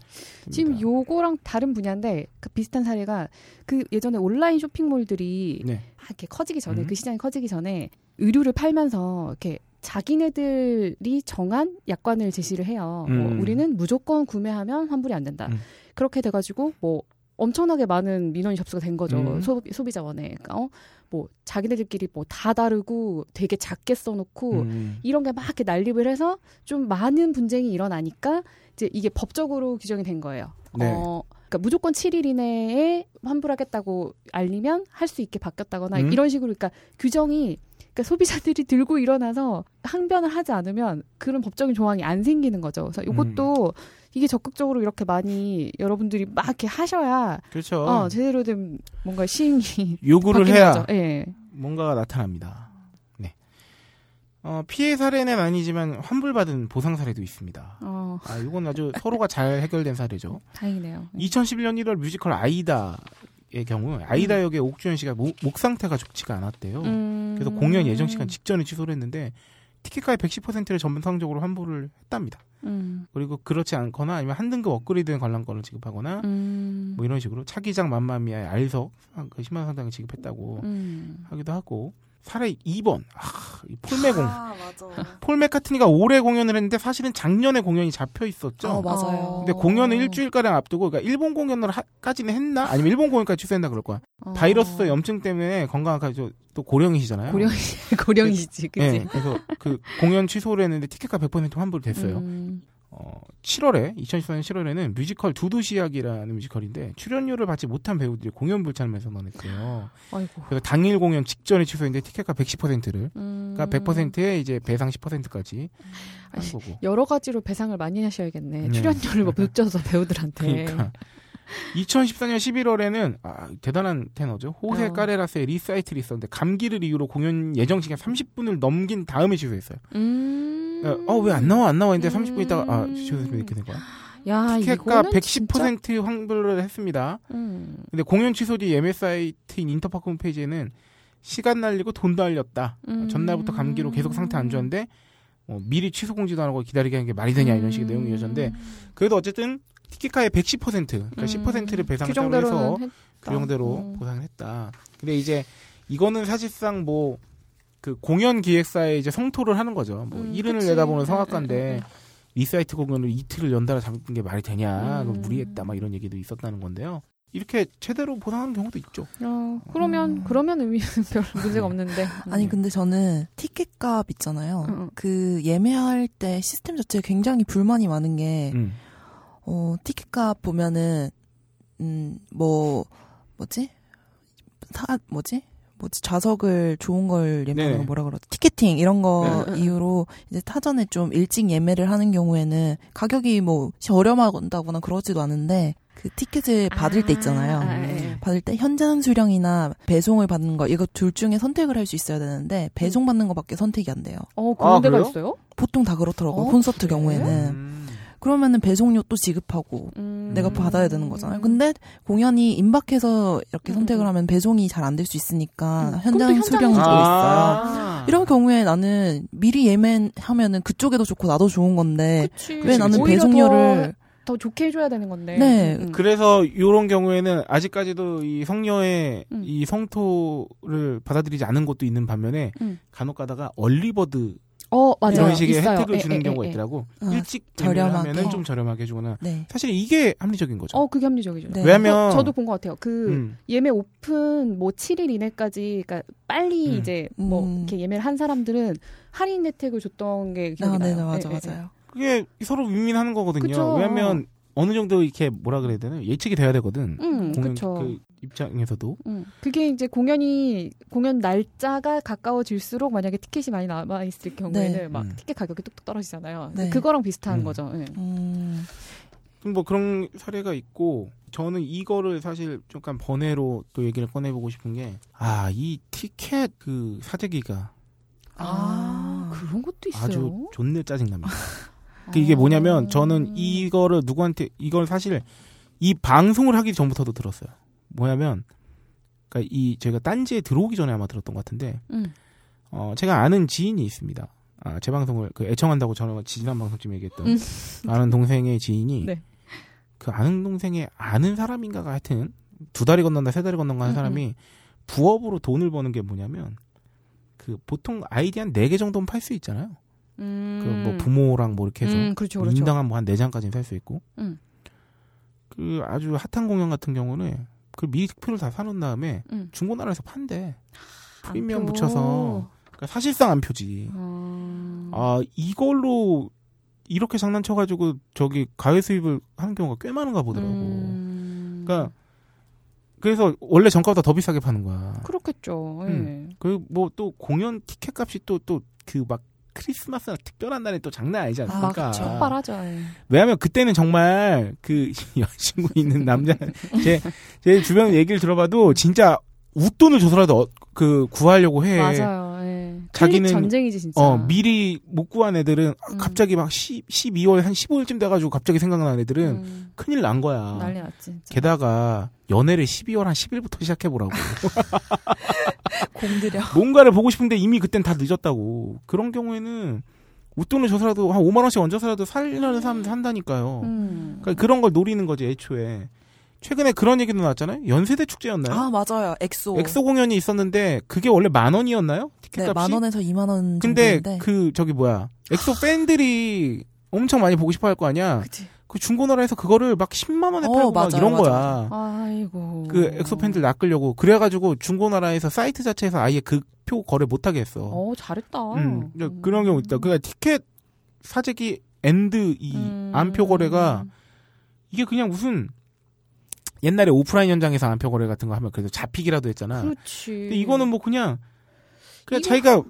지금 됩니다. 요거랑 다른 분야인데 그 비슷한 사례가 그 예전에 온라인 쇼핑몰들이 네. 막 이렇게 커지기 전에 음. 그 시장이 커지기 전에 의류를 팔면서 이렇게 자기네들이 정한 약관을 제시를 해요. 뭐 음. 우리는 무조건 구매하면 환불이 안 된다. 음. 그렇게 돼가지고 뭐 엄청나게 많은 민원이 접수가 된 거죠. 음. 소, 소비자원에. 그러니까 어? 뭐 자기네들끼리 뭐 다 다르고 되게 작게 써놓고 음. 이런 게 막 이렇게 난립을 해서 좀 많은 분쟁이 일어나니까 이제 이게 법적으로 규정이 된 거예요. 네. 어, 그러니까 무조건 7일 이내에 환불하겠다고 알리면 할 수 있게 바뀌었다거나 음. 이런 식으로 그러니까 규정이 그러니까 소비자들이 들고 일어나서 항변을 하지 않으면 그런 법적인 조항이 안 생기는 거죠. 그래서 이것도 음. 이게 적극적으로 이렇게 많이 여러분들이 막 이렇게 하셔야 그렇죠. 어, 제대로 된 뭔가 시행이 요구를 해야. 예. 뭔가가 나타납니다. 네. 어, 피해 사례는 아니지만 환불받은 보상 사례도 있습니다. 어, 아, 이건 아주 서로가 잘 해결된 사례죠. 다행이네요. 2011년 1월 뮤지컬 아이다 의 경우 아이다 역의 옥주현 씨가 목, 목 상태가 좋지가 않았대요. 음. 그래서 공연 예정 시간 직전에 취소를 했는데 티켓가의 110%를 전반상적으로 환불을 했답니다. 음. 그리고 그렇지 않거나 아니면 한 등급 업그레이드된 관람권을 지급하거나 음. 뭐 이런 식으로 차기장 맘마미아의 알석 한 10만 원 상당을 지급했다고 음. 하기도 하고 사례 2번 아, 이 폴메공 아, 맞아. 폴 맥카트니가 올해 공연을 했는데 사실은 작년에 공연이 잡혀 있었죠. 어, 맞아요. 근데 공연을 일주일가량 앞두고 그러니까 일본 공연을 까지는 했나? 아니면 일본 공연까지 취소했나 그럴 거야. 어. 바이러스 염증 때문에 건강하까 또 고령이시잖아요. 고령 고령이지, 그치? 네, 그래서 그 공연 취소를 했는데 티켓가 100% 환불됐어요. 음. 어, 7월에 2014년 7월에는 뮤지컬 두두시약이라는 뮤지컬인데 출연료를 받지 못한 배우들이 공연 불참을 넣었대요. 아이고. 그래서 당일 공연 직전에 취소했는데 티켓가 110%를 음. 그러니까 100%에 이제 배상 10%까지 한 아니, 거고. 여러 가지로 배상을 많이 하셔야겠네. 네. 출연료를 뭐 늦져서 배우들한테. 그러니까 2014년 11월에는 아, 대단한 테너죠. 호세 어. 까레라스의 리사이틀이 있었는데 감기를 이유로 공연 예정 시간 30분을 넘긴 다음에 취소했어요. 음. 어 왜 안 나와 안 나와 했는데 음. 30분 있다가 아 취소했으면 이렇게 된 거야. 야, 티켓가 이거는 진짜? 110% 환불을 했습니다. 음. 근데 공연 취소 뒤 예매 사이트인 인터파크 홈페이지에는 시간 날리고 돈도 날렸다. 음. 전날부터 감기로 계속 상태 안 좋았는데 뭐 미리 취소 공지도 안 하고 기다리게 하는 게 말이 되냐 이런 식의 음. 내용이 이어졌는데 그래도 어쨌든 티켓가의 110% 그러니까 음. 10%를 배상을 규정대로는 해서 했- 규정대로 음. 보상을 했다. 근데 이제 이거는 사실상 뭐 그 공연 기획사에 이제 성토를 하는 거죠. 뭐 음, 일흔을 그치. 내다보는 음, 성악가인데 음, 음, 리사이틀 공연을 이틀을 연달아 잡은 게 말이 되냐. 음. 무리했다. 막 이런 얘기도 있었다는 건데요. 이렇게 제대로 보상하는 경우도 있죠. 어, 그러면 음. 그러면 의미는 별 문제가 없는데. 아니 근데 저는 티켓 값 있잖아요. 응, 응. 그 예매할 때 시스템 자체에 굉장히 불만이 많은 게 음. 어, 티켓 값 보면은 음뭐 뭐지? 타 뭐지? 뭐지 좌석을 좋은 걸 예매하는. 거 뭐라 그러지? 티켓팅 이런 거 네. 이유로 이제 타전에 좀 일찍 예매를 하는 경우에는 가격이 뭐 저렴하다거나 그러지도 않은데 그 티켓을 받을 때 있잖아요. 아, 아, 예. 받을 때 현장 수령이나 배송을 받는 거 이거 둘 중에 선택을 할 수 있어야 되는데 배송 받는 거밖에 선택이 안 돼요. 어, 그런 아, 데가 그래요? 있어요? 보통 다 그렇더라고요. 어, 콘서트 그래요? 경우에는 음. 그러면은 배송료 또 지급하고 음. 내가 받아야 되는 거잖아요. 근데 공연이 임박해서 이렇게 음, 선택을 음. 하면 배송이 잘 안 될 수 있으니까 음. 현장 수령도 현장에서 있어요. 아. 이런 경우에 나는 미리 예매하면은 그쪽에도 좋고 나도 좋은 건데 그치. 왜 나는 배송료를 더, 더 좋게 해줘야 되는 건데. 네. 음, 음. 그래서 이런 경우에는 아직까지도 이 성녀의 음. 이 성토를 받아들이지 않은 곳도 있는 반면에 음. 간혹 가다가 얼리버드 어, 맞아요. 이런 식의 있어요. 혜택을 예, 주는 예, 경우가 예, 예. 있더라고. 아, 일찍 저렴하게. 하면은 좀 저렴하게 해주거나. 네. 사실 이게 합리적인 거죠. 어, 그게 합리적이죠. 네. 왜냐면 저, 도 본 것 같아요. 그 음. 예매 오픈 뭐 7일 이내까지 그러니까 빨리 음. 이제 뭐 음. 이렇게 예매를 한 사람들은 할인 혜택을 줬던 게 기억이 아, 나요. 네, 네, 맞아, 예, 예, 예. 맞아요. 그게 서로 윈윈하는 거거든요. 그쵸. 왜냐면 어느 정도 이렇게 뭐라 그래야 되나 예측이 돼야 되거든. 음, 공연 그쵸. 그 입장에서도. 음, 그게 이제 공연이 공연 날짜가 가까워질수록 만약에 티켓이 많이 남아 있을 경우에는 네. 막 음. 티켓 가격이 뚝뚝 떨어지잖아요. 네. 그거랑 비슷한 음. 거죠. 예. 음, 뭐 그런 사례가 있고 저는 이거를 사실 약간 번외로 또 얘기를 꺼내보고 싶은 게 아 이 티켓 그 사재기가 아, 그런 것도 있어요. 아주 존내 짜증납니다. 그 이게 뭐냐면 아. 저는 이거를 누구한테 이걸 사실 이 방송을 하기 전부터도 들었어요. 뭐냐면 그러니까 이 제가 딴지에 들어오기 전에 아마 들었던 것 같은데 음. 어 제가 아는 지인이 있습니다. 아, 제 방송을 그 애청한다고 저는 지난 방송쯤에 얘기했던 음. 아는 동생의 지인이 네. 그 아는 동생의 아는 사람인가가 하여튼 두 다리 건넌다 세 다리 건넌가 하는 음, 사람이 부업으로 돈을 버는 게 뭐냐면 그 보통 아이디 한 네 개 정도는 팔 수 있잖아요. 음. 그뭐 부모랑 뭐 이렇게 해서 음, 그렇죠, 그렇죠. 인당 한뭐한 네 장까지는 살 수 있고. 음. 그 아주 핫한 공연 같은 경우는 그 미리 표를 다 사놓은 다음에 음. 중고나라에서 판대. 프리미엄 안 표. 붙여서 그러니까 사실상 안 표지. 어... 아 이걸로 이렇게 장난쳐가지고 저기 가외 수입을 하는 경우가 꽤 많은가 보더라고. 음... 그러니까 그래서 원래 정가보다 더 비싸게 파는 거야. 그렇겠죠. 예. 음. 그리고 뭐 또 공연 티켓 값이 또 또 그 막 크리스마스나 특별한 날에 또 장난 아니지 막 않습니까? 촉발하죠. 예. 왜냐하면 그때는 정말 그 여자친구 있는 남자 제, 제 주변 얘기를 들어봐도 진짜 웃돈을 줘서라도 어- 그 구하려고 해. 맞아요. 예. 자기는- 전쟁이지 진짜. 어 미리 못 구한 애들은 음. 갑자기 막 10, 12월 한 15일쯤 돼가지고 갑자기 생각나는 애들은 음, 큰일 난 거야. 난리 났지. 진짜. 게다가 연애를 12월 한 10일부터 시작해보라고. 공들여. 뭔가를 보고 싶은데 이미 그땐 다 늦었다고. 그런 경우에는 웃돈을 줘서라도 한 5만 원씩 얹어서라도 살려는 사람 산다니까요. 음. 그러니까 그런 걸 노리는 거지 애초에. 최근에 그런 얘기도 나왔잖아요. 연세대 축제였나요? 아 맞아요. 엑소. 엑소 공연이 있었는데 그게 원래 만 원이었나요? 네, 티켓값이? 만 원에서 2만 원 근데 정도인데. 그 저기 뭐야 엑소 팬들이 엄청 많이 보고 싶어 할 거 아니야. 그치. 그 중고나라에서 그거를 막 10만 원에 어, 팔고 막 맞아요, 이런 맞아요. 거야. 아이고. 그 엑소 팬들 낚으려고 그래가지고 중고나라에서 사이트 자체에서 아예 그 표 거래 못하게 했어. 어, 잘했다. 음, 그러니까 그런 경우 있다. 그러니까 티켓 사재기 and 이 음. 암표 거래가 이게 그냥 무슨 옛날에 오프라인 현장에서 안표 거래 같은 거 하면 그래도 잡히기라도 했잖아. 그렇지. 근데 이거는 뭐 그냥 그냥 자기가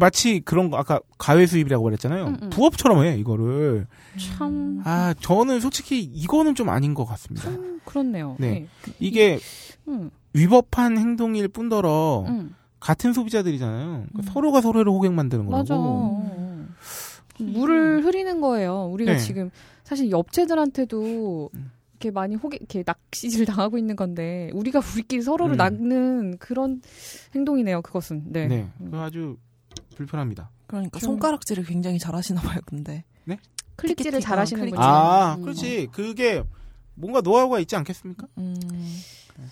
마치 그런 거 아까 가외 수입이라고 그랬잖아요. 음, 음. 부업처럼 해 이거를. 참 아 저는 솔직히 이거는 좀 아닌 것 같습니다. 음, 그렇네요. 네. 그- 이게 음, 위법한 행동일 뿐더러 음, 같은 소비자들이잖아요. 그러니까 음. 서로가 서로를 호객 만드는. 거라고. 음. 물을 흐리는 거예요. 우리가 네. 지금 사실 이 업체들한테도 음. 이렇게 많이 호객, 이렇게 낚시질 당하고 있는 건데 우리가 우리끼리 서로를 음. 낚는 그런 행동이네요. 그것은. 네. 네, 음. 그거 아주 불편합니다. 그러니까 좀- 손가락질을 굉장히 잘하시나 봐요. 근데. 클릭질을 티켓팅, 잘하시는 어, 분이. 클릭질. 아, 음. 그렇지. 그게 뭔가 노하우가 있지 않겠습니까? 음,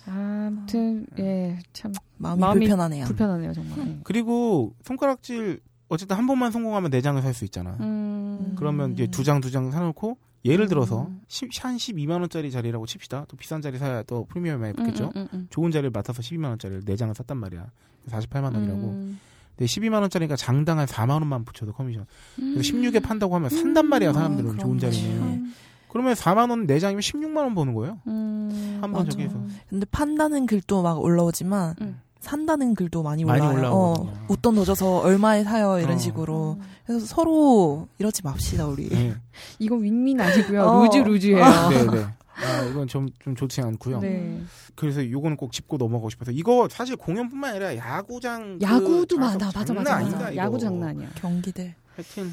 아무튼 예, 참 마음이, 마음이 불편하네요. 불편하네요 정말. 네. 그리고 손가락질 어쨌든 한 번만 성공하면 네 장을 살 수 있잖아. 음. 그러면 이제 두 장 두 장 사놓고 예를 들어서 음. 10, 한 12만 원짜리 자리라고 칩시다. 또 비싼 자리 사야 또 프리미엄이 많이 붙겠죠. 음, 음, 음, 좋은 자리를 맡아서 12만 원짜리를 네 장을 샀단 말이야. 48만 원이라고. 음. 근데 12만 원짜리가 장당 한 4만 원만 붙여도 커미션. 음. 그래서 16에 판다고 하면 산단 말이야 사람들은 아, 좋은. 자리는. 그러면 4만 원 4장이면 16만 원 버는 거예요. 음, 한번 맞아. 저기에서. 근데 판다는 글도 막 올라오지만 음. 산다는 글도 많이. 올라오거든요. 어, 웃돈 넣어줘서 얼마에 사요 이런 어. 식으로. 그래서 서로 이러지 맙시다 우리. 네. 이거 윈윈 아니고요. 어. 루즈 루즈예요. 네, 네. 아, 이건 좀, 좀 좋지 않고요. 네. 그래서 요거는 꼭 짚고 넘어가고 싶어서 이거 사실 공연뿐만 아니라 야구장 야구도 그 많아. 맞아 맞아 아니다, 맞아. 이거. 야구 장난 아니야. 경기들. 하여튼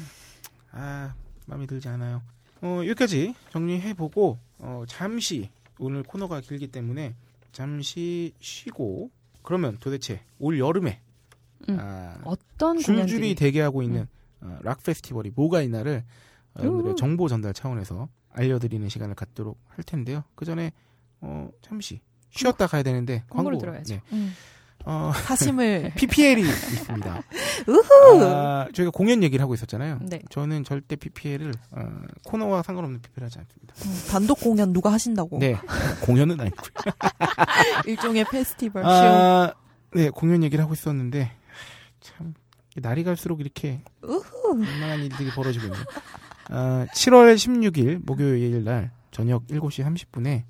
아 마음에 들지 않아요. 어 여기까지 정리해보고 어 잠시 오늘 코너가 길기 때문에 잠시 쉬고 그러면 도대체 올 여름에 음. 아, 어떤 줄줄이 공연들이 대기하고 있는 어, 락 페스티벌이 뭐가 있나를 어, 여러분들의 우. 정보 전달 차원에서 알려드리는 시간을 갖도록 할 텐데요. 그 전에 어 잠시 쉬었다 가야 되는데 광고를 광고 들어야죠. 네. 음. 어, 사심을 PPL이 있습니다. 아, 저희가 공연 얘기를 하고 있었잖아요. 네. 저는 절대 PPL을 어, 코너와 상관없는 PPL 하지 않습니다. 음, 단독 공연 누가 하신다고? 네, 공연은 아니고요. 일종의 페스티벌 쇼. 아, 네, 공연 얘기를 하고 있었는데 참 날이 갈수록 이렇게 우후. 웬만한 일들이 벌어지고 있네요. 아, 7월 16일 목요일 날 저녁 7시 30분에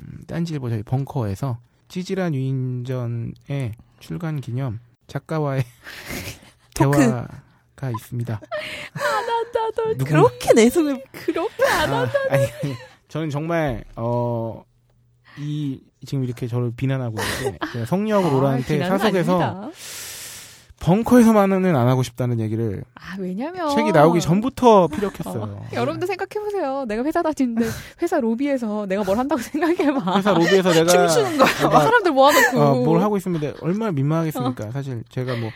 음, 딴지일보 저희 벙커에서 찌질한 위인전의 출간 기념 작가와의. 대화가 있습니다. 나도 누구- 그렇게 내숭을 그렇게 안 아, 아니, 아니, 저는 정말 어, 이 지금 이렇게 저를 비난하고 있는데 제가 성령을 오라한테 비난은 사석에서 아닙니다. 벙커에서만은 안 하고 싶다는 얘기를 아 왜냐면 책이 나오기 전부터 피력했어요. 어, 여러분도 생각해 보세요. 내가 회사 다니는데 회사 로비에서 내가 뭘 한다고 생각해봐. 회사 로비에서 내가 춤추는 거야. 내가 사람들 모아놓고 어, 뭘 하고 있으면 얼마나 민망하겠습니까. 사실 제가 뭐,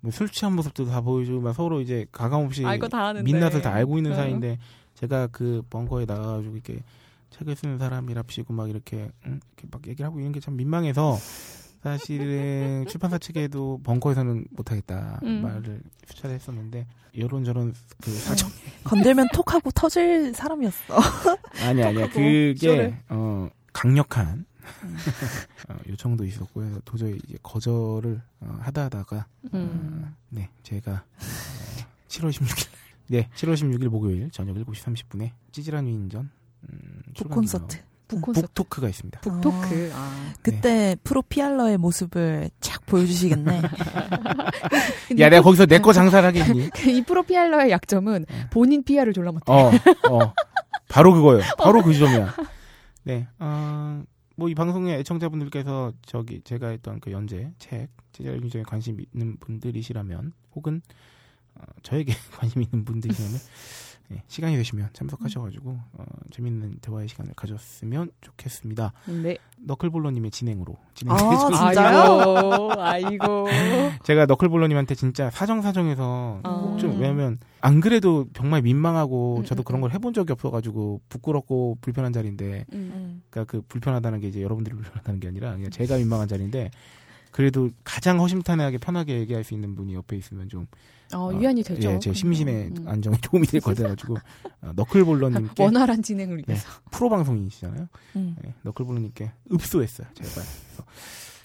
뭐 술 취한 모습도 다 보여주고 막 서로 이제 가감없이 알고 다 민낯을 다 알고 있는 어. 사이인데 제가 그 벙커에 나가가지고 이렇게 책을 쓰는 사람이랍시고 막 이렇게, 응? 이렇게 막 얘기를 하고 이런 게 참 민망해서 사실은 출판사 측에도 벙커에서는 못하겠다 음. 말을 수차례 했었는데 이런저런 그 사정 건들면 톡하고 터질 사람이었어. 아니 아니야 그게 쇼를. 어 강력한 음. 어, 요청도 있었고 해서 도저히 이제 거절을 어, 하다 하다가 음. 어, 네 제가 어, 7월 16일 네 7월 16일 목요일 저녁 7시 30분에 찌질한 위인전 음, 콘서트. 북토크가 있습니다. 북토크. 아. 그때 프로 피알러의 모습을 착 보여주시겠네. 야 내가 거기서 내 거 장사를 하겠니? 이 프로피알러의 약점은 네. 본인 PR을 졸라 못해. 어, 어. 바로 그거예요. 바로 그 점이야. 네. 어, 뭐이 방송의 애청자분들께서 저기 제가 했던 그 연재 책 제작 유정에 관심 있는 분들이시라면 혹은 어, 저에게 관심 있는 분들이시라면 네, 시간이 되시면 참석하셔가지고 어, 재밌는 대화의 시간을 가졌으면 좋겠습니다. 네. 너클볼러님의 진행으로 아, 진행해서 진짜요? 아이고. 아이고. 제가 너클볼러님한테 진짜 사정사정해서 어. 좀 왜냐면 안 그래도 정말 민망하고 음, 저도 음, 그런 음. 걸 해본 적이 없어가지고 부끄럽고 불편한 자리인데 음. 음. 그러니까 그 불편하다는 게 이제 여러분들이 불편하다는 게 아니라 그냥 제가 민망한 자리인데 그래도 가장 허심탄회하게 편하게 얘기할 수 있는 분이 옆에 있으면 좀 어, 어, 위안이 되죠. 예, 제 심신의 음. 안정에 도움이 될 것 같아가지고 어, 너클볼러님께 원활한 진행을 네. 위해서. 프로 방송이시잖아요. 음. 네, 너클볼러님께 읍소했어요, 제발. 그래서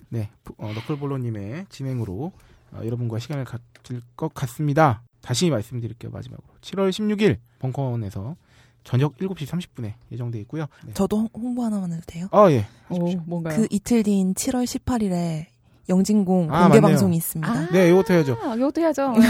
네, 부- 어, 너클볼러님의 진행으로 어, 여러분과 시간을 가질 것 같습니다. 다시 말씀드릴게요, 마지막으로. 7월 16일 벙커원에서 저녁 7시 30분에 예정돼 있고요. 네. 저도 홍- 홍보 하나만 해도 돼요? 아, 예. 오. 뭔가요? 그 이틀 뒤인 7월 18일에 영진공 아, 공개 맞네요. 방송이 있습니다. 아, 네, 이것도 해야죠. 아, 이것도 해야죠. 네.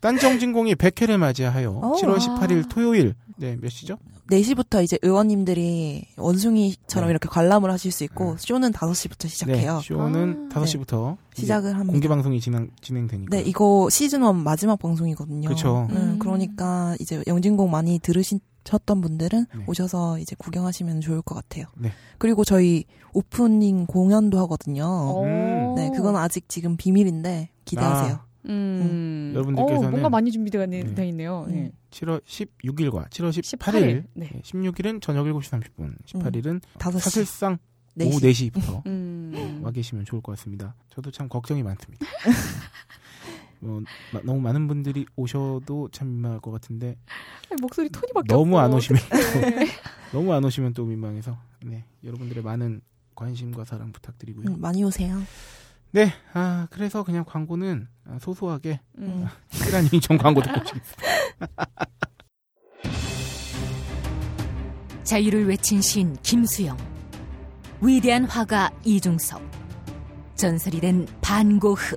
딴정진공이 100회를 맞이하여 오. 7월 아. 18일 토요일, 네, 몇 시죠? 4시부터 이제 의원님들이 원숭이처럼 네. 이렇게 관람을 하실 수 있고 네. 쇼는 5시부터 시작해요. 네, 쇼는 아. 5시부터 시작을 합니다. 공개 방송이 진행, 진행되니까. 네, 이거 시즌 1 마지막 방송이거든요. 그쵸. 음, 음. 그러니까 이제 영진공 많이 들으 셨던 분들은 네. 오셔서 이제 구경하시면 좋을 것 같아요. 네. 그리고 저희 오프닝 공연도 하거든요. 음. 네, 그건 아직 지금 비밀인데 기대하세요. 아, 음. 여러분들께서는 어, 뭔가 많이 준비되어 네. 돼 있네요. 네. 7월 16일과 7월 18일, 18일. 네. 16일은 저녁 7시 30분, 18일은 5시, 사실상 4시. 오후 4시부터 음. 와 계시면 좋을 것 같습니다. 저도 참 걱정이 많습니다. 뭐, 마- 너무 많은 분들이 오셔도 참 민망할 것 같은데 아니, 목소리 톤이 바뀌었어. 너무 안 오시면 어떡해. 너무 안 오시면 또 민망해서 네 여러분들의 많은 관심과 사랑 부탁드리고요. 음, 많이 오세요. 네, 아 그래서 그냥 광고는 아, 소소하게 음. 시간이 좀 광고 듣고 싶습니다. 자유를 외친 시인 김수영, 위대한 화가 이중섭, 전설이 된 반고흐.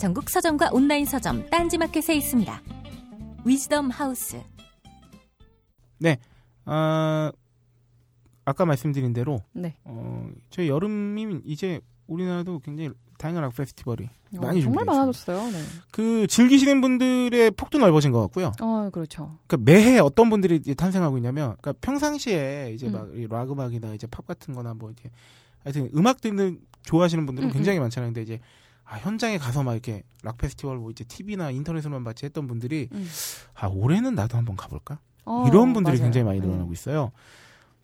전국 서점과 온라인 서점 딴지마켓에 있습니다. 위즈덤 하우스. 아 아까 말씀드린 대로 네. 어 저희 여름이 이제 우리나라도 굉장히 다양한 락 페스티벌이 어, 많이 정말 많아졌어요. 네. 그 즐기시는 분들의 폭도 넓어진 것 같고요. 어, 그렇죠. 그러니까 매해 어떤 분들이 탄생하고 있냐면, 그러니까 평상시에 이제 음. 막락 음악이나 이제 팝 같은 거나 뭐 이렇게 하여튼 음악 듣는 좋아하시는 분들은 음, 굉장히 많잖아요. 근데 이제 아, 현장에 가서 막 이렇게 락 페스티벌 뭐 이제 TV나 인터넷으로만 봤지 했던 분들이 음. 아 올해는 나도 한번 가볼까? 어, 이런 분들이 맞아요. 굉장히 많이 네. 늘어나고 있어요.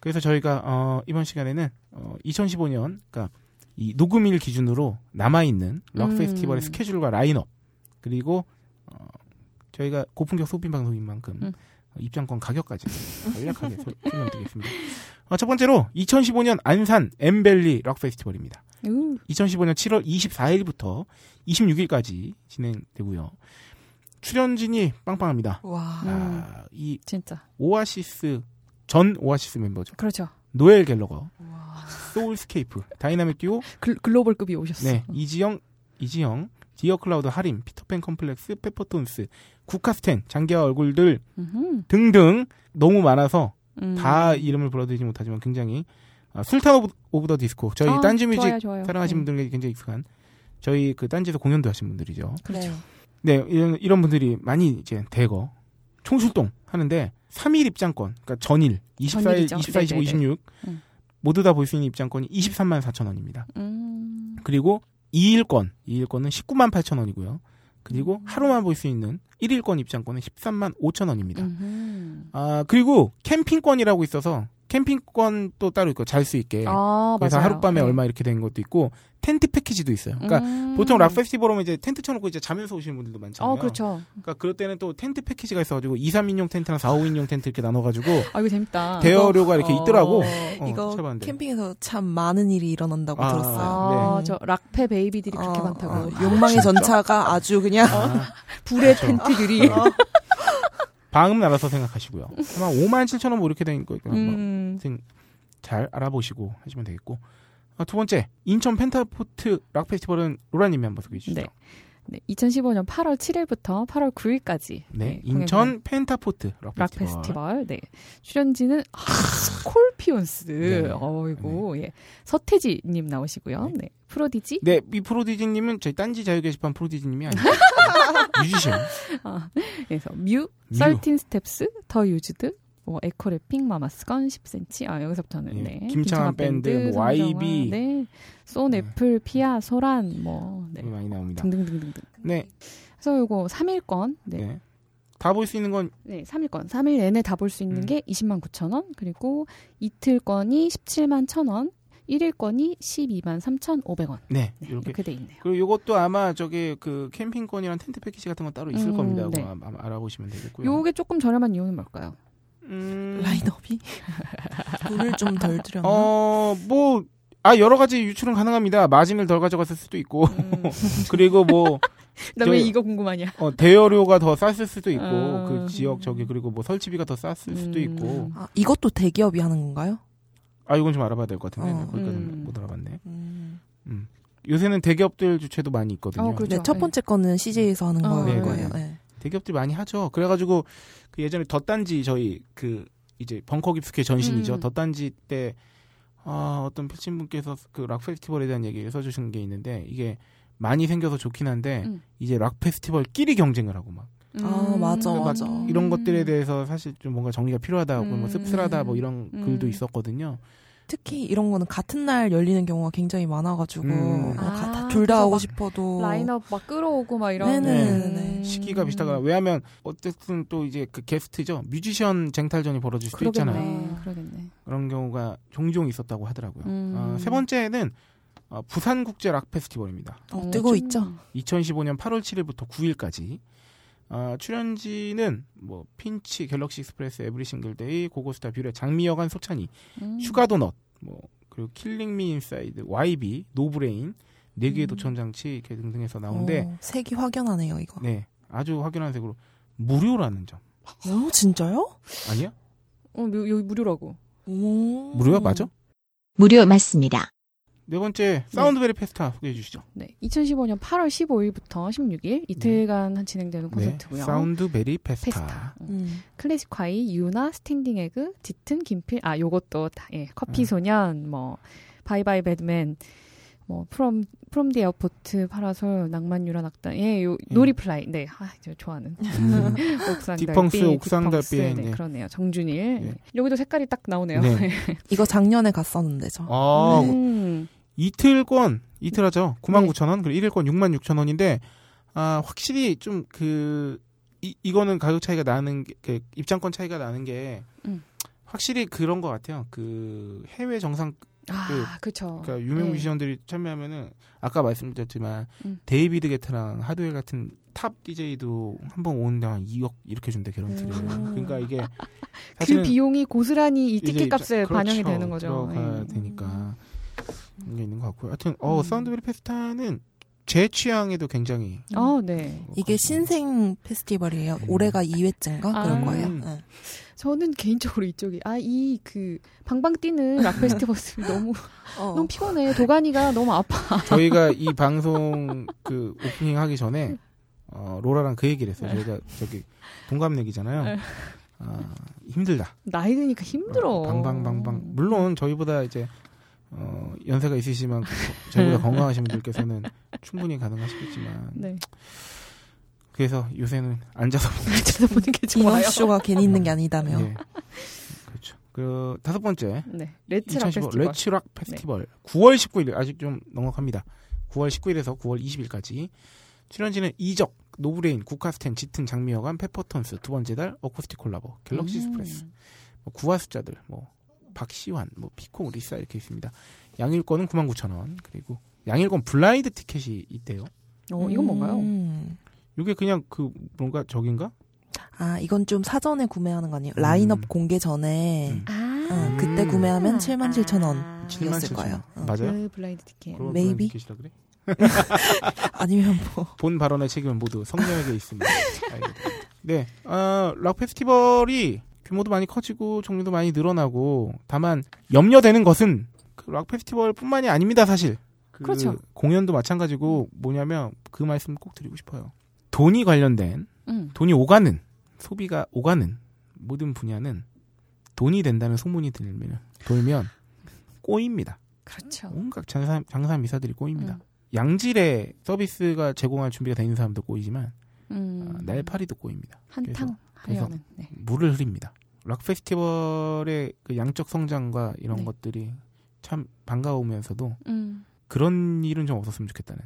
그래서 저희가 어, 이번 시간에는 어, 2015년 그러니까 이 녹음일 기준으로 남아 있는 락 음. 페스티벌의 스케줄과 라인업 그리고 어, 저희가 고품격 소비 방송인 만큼 음. 어, 입장권 가격까지 간략하게 소- 설명드리겠습니다. 어, 첫 번째로 2015년 안산 엠벨리 락 페스티벌입니다. 우, 2015년 7월 24일부터 26일까지 진행되고요. 출연진이 빵빵합니다. 와. 음. 아, 이 진짜. 오아시스 전 오아시스 멤버죠. 그렇죠. 노엘 갤러거, 소울스케이프, 다이나믹 듀오, 글, 글로벌급이 오셨어. 네 이지형, 이지형, 디어 클라우드 하림, 피터팬 컴플렉스, 페퍼톤스, 국카스텐, 장기하와 얼굴들 음흠. 등등 너무 많아서 음. 다 이름을 불러드리지 못하지만 굉장히 아, 술탄 오브, 오브 더 디스코 저희 아, 딴지뮤직 좋아요, 좋아요. 사랑하시는 네. 분들에게 굉장히 익숙한 저희 그 딴지에서 공연도 하신 분들이죠. 그렇죠. 네, 이런, 이런 분들이 많이 이제 대거 총출동 하는데 3일 입장권, 그러니까 전일, 24일, 전일이죠. 24, 25, 네네네. 26 음. 모두 다 볼 수 있는 입장권이 23만 4천 원입니다. 음. 그리고 2일권, 2일권은 19만 8천 원이고요. 그리고 음. 하루만 볼 수 있는 1일권 입장권은 13만 5천 원입니다. 아, 그리고 캠핑권이라고 있어서 캠핑권 또 따로 있고 잘 수 있게. 아, 그래서 맞아요. 하룻밤에 네. 얼마 이렇게 된 것도 있고 텐트 패키지도 있어요. 그러니까 음. 보통 락 페스티벌 오면 이제 텐트 쳐놓고 이제 자면서 오시는 분들도 많잖아요. 어, 그렇죠. 그러니까 그럴 때는 또 텐트 패키지가 있어가지고 2, 3인용 텐트랑 4, 5인용 텐트 이렇게 나눠가지고 아, 이거 재밌다. 대여료가 이렇게 어. 있더라고. 어, 이거 쳐봤는데. 캠핑에서 참 많은 일이 일어난다고 아, 들었어요. 아, 네. 저 락페 베이비들이 그렇게 어, 많다고. 어, 욕망의 전차가 아주 그냥 아, 불의 그렇죠. 텐트들이. 방은 알아서 생각하시고요. 아마 5만 7천 원 뭐 이렇게 된 거니까 뭐 음. 잘 알아보시고 하시면 되겠고. 아, 두 번째 인천 펜타포트 락 페스티벌은 로라님이 한번 소개해 주시죠. 네. 네, 2015년 8월 7일부터 8월 9일까지. 네, 인천 펜타포트 락 락 페스티벌. 네. 출연진은 아, 스콜피온스. 네. 어이고, 예. 서태지님 나오시고요. 네. 프로디지. 네, 이 프로디지님은 저희 딴지 자유 게시판 프로디지님이 아니고 뮤지션. 아, 그래서 뮤, 뮤. 썰틴 스텝스, 더 유즈드, 뭐 에코랩핑, 마마스건, 10cm. 아 여기서부터는 예, 네. 김창완 밴드, 뭐 YB. 네. 쏜 네. 애플, 피아, 소란, 뭐 네. 많이 나옵니다. 등등등등등. 네, 그래서 요거 3일권. 네. 네. 다 볼 수 있는 건 네, 3일권. 3일 내내 다 볼 수 있는 음. 게 20만 9천 원. 그리고 이틀권이 17만 1천 원. 1일권이 12만 3,500원. 네, 네, 이렇게 이렇게 돼 있네요. 그리고 이것도 아마 저기 그 캠핑권이랑 텐트 패키지 같은 건 따로 있을 음, 겁니다. 네. 알아보시면 되겠고요. 요게 조금 저렴한 이유는 뭘까요? 음, 라인업이 돈을 좀 덜 들였나? 어, 뭐, 아, 여러 가지 유출은 가능합니다. 마진을 덜 가져갔을 수도 있고, 음. 그리고 뭐, 나왜 저- 이거 궁금하냐? 어, 대여료가 더 쌌을 수도 있고, 음. 그 지역 저기, 그리고 뭐 설치비가 더 쌌을 수도 음. 있고, 아, 이것도 대기업이 하는 건가요? 아, 이건 좀 알아봐야 될 것 같은데, 어. 거기까지는 음. 못 알아봤네. 음. 요새는 대기업들 주최도 많이 있거든요. 어, 그렇죠. 네, 첫 번째 거는 CJ에서 하는 어, 거일 네, 거예요. 네. 네. 대기업들이 많이 하죠. 그래가지고, 그 예전에 덧단지 저희, 그, 이제 벙커 깊숙이 전신이죠. 음. 덧단지 때, 아, 어떤 필진분께서 그 락 페스티벌에 대한 얘기를 써주신 게 있는데, 이게 많이 생겨서 좋긴 한데, 음. 이제 락 페스티벌끼리 경쟁을 하고 막, 아, 맞아, 그막 맞아. 이런 것들에 대해서 사실 좀 뭔가 정리가 필요하다고, 뭐 음. 씁쓸하다, 뭐 이런 음. 글도 있었거든요. 특히 이런 거는 같은 날 열리는 경우가 굉장히 많아가지고 음. 아, 둘다 그래서 하고 막 싶어도 라인업 막 끌어오고 막 이런. 네네네. 음. 시기가 비슷하거나, 왜냐하면, 어쨌든 또 이제 그 게스트죠. 뮤지션 쟁탈전이 벌어질 수도 그러겠네. 있잖아요. 그러겠네. 그런 경우가 종종 있었다고 하더라고요. 음. 어, 세 번째는 어, 부산 국제 락 페스티벌입니다. 어, 뜨고 있죠. 2015년 8월 7일부터 9일까지 어, 출연진은 뭐 핀치, 갤럭시 익스프레스, 에브리싱글데이, 고고스타, 뷰렛, 장미여관, 소찬휘, 음. 슈가도넛, 뭐 그리고 킬링미 인사이드, YB, 노브레인, 내 귀에 음. 도청 장치 이렇게 등등해서 나오는데 어, 색이 확연하네요, 이거. 네 아주 확연한 색으로 무료라는 점 어, 진짜요? 아니야? 어, 요- 여기 무료라고. 오. 무료야 맞아? 무료 맞습니다. 네 번째 사운드베리 페스타 소개해 주시죠. 네. 2015년 8월 15일부터 16일 이틀간 진행되는 콘서트고요. 네, 사운드베리 페스타. 페스타. 음. 음. 클래지콰이, 유나, 스탠딩 에그, 짙은, 김필, 아, 요것도 다, 예, 커피 네. 소년, 뭐, 바이바이 배드맨, 뭐, 프롬, 프롬 디 에어포트, 파라솔, 낭만 유랑 악단, 예, 요, 예. 노리플라이, 네, 아, 저 좋아하는. 음. 옥상 딕펑스, 달빛, 옥상 달빛, 네, 네. 그러네요. 정준일. 네. 여기도 색깔이 딱 나오네요. 네. 이거 작년에 갔었는데 저. 아, 음. 이틀권 이틀 하죠. 네. 99,000원. 그리고 1일권 66,000원인데 아, 확실히 좀그 이, 이거는 가격 차이가 나는 게, 그 입장권 차이가 나는 게 음. 확실히 그런 것 같아요. 그 해외 정상 아, 그쵸. 그러니까 유명 네. 뮤지션들이 참여하면은 아까 말씀드렸지만 음. 데이비드 게타랑 하드웰 같은 탑 DJ도 한 번 오는데 한 2억 이렇게 준대 개런티를. 음. 그러니까 이게 그 비용이 고스란히 이 티켓 값에 그렇죠. 반영이 되는 거죠. 들어가야 예. 되니까 이 게 있는 것 같고요. 하여튼 어 음. 사운드베리 페스타는 제 취향에도 굉장히 어, 네. 이게 신생 페스티벌이에요. 음. 올해가 2회째인가 아. 그런 거예요. 음. 네. 저는 개인적으로 이쪽이 아 이 그 방방 뛰는 락 페스티벌 너무 어. 너무 피곤해. 도가니가 너무 아파. 저희가 이 방송 그 오프닝 하기 전에 어, 로라랑 그 얘기를 했어요. 저희가 저기 동갑내기잖아요. 네. 아, 힘들다. 나이 드니까 힘들어. 어, 방방방방. 물론 저희보다 이제 어, 연세가 있으시지만 저희보다 건강하신 분들께서는 충분히 가능하시겠지만 네. 그래서 요새는 앉아서 찾아보는 게 좋아요. 이너쇼가 괜히 있는 게 아니다며. 예. 그렇죠. 그 다섯 번째 네. 레츠 락2015 페스티벌. 네. 레츠락 페스티벌 9월 19일 아직 좀 넉넉합니다. 9월 19일에서 9월 20일까지 출연진은 이적, 노브레인, 국카스텐, 짙은 장미여관, 페퍼톤스 두 번째 달 어쿠스틱 콜라보, 갤럭시 음. 익스프레스, 뭐 9와 숫자들, 뭐 박시환, 뭐 피콩, 리사 이렇게 있습니다. 양일권은 99,000원 그리고 양일권 블라인드 티켓이 있대요. 어, 이건 뭔가요? 음. 이게 그냥 그 뭔가 저긴가? 아, 이건 좀 사전에 구매하는 거 아니에요? 라인업 음. 공개 전에 음. 아. 어, 그때 음. 구매하면 77,000원. 아. 77,000원. 거예요. 어. 맞아요? 그 블라인드 티켓. 그런 Maybe? 블라인드 티켓이라 그래? 아니면 뭐. 본 발언의 책임은 모두 성녀에게 있습니다. 네, 어, 락 페스티벌이 규모도 많이 커지고 종류도 많이 늘어나고 다만 염려되는 것은 그 락 페스티벌뿐만이 아닙니다, 사실. 그 그렇죠. 공연도 마찬가지고 뭐냐면 그 말씀을 꼭 드리고 싶어요. 돈이 관련된 음. 돈이 오가는 소비가 오가는 모든 분야는 돈이 된다는 소문이 들면 돌면 꼬입니다. 그렇죠. 온갖 장사, 장사 미사들이 꼬입니다. 음. 양질의 서비스가 제공할 준비가 돼 있는 사람도 꼬이지만 음. 아, 날파리도 꼬입니다. 한탕 그래서-. 네. 물을 흐립니다. 락 페스티벌의 그 양적 성장과 이런 네. 것들이 참 반가우면서도 음. 그런 일은 좀 없었으면 좋겠다는.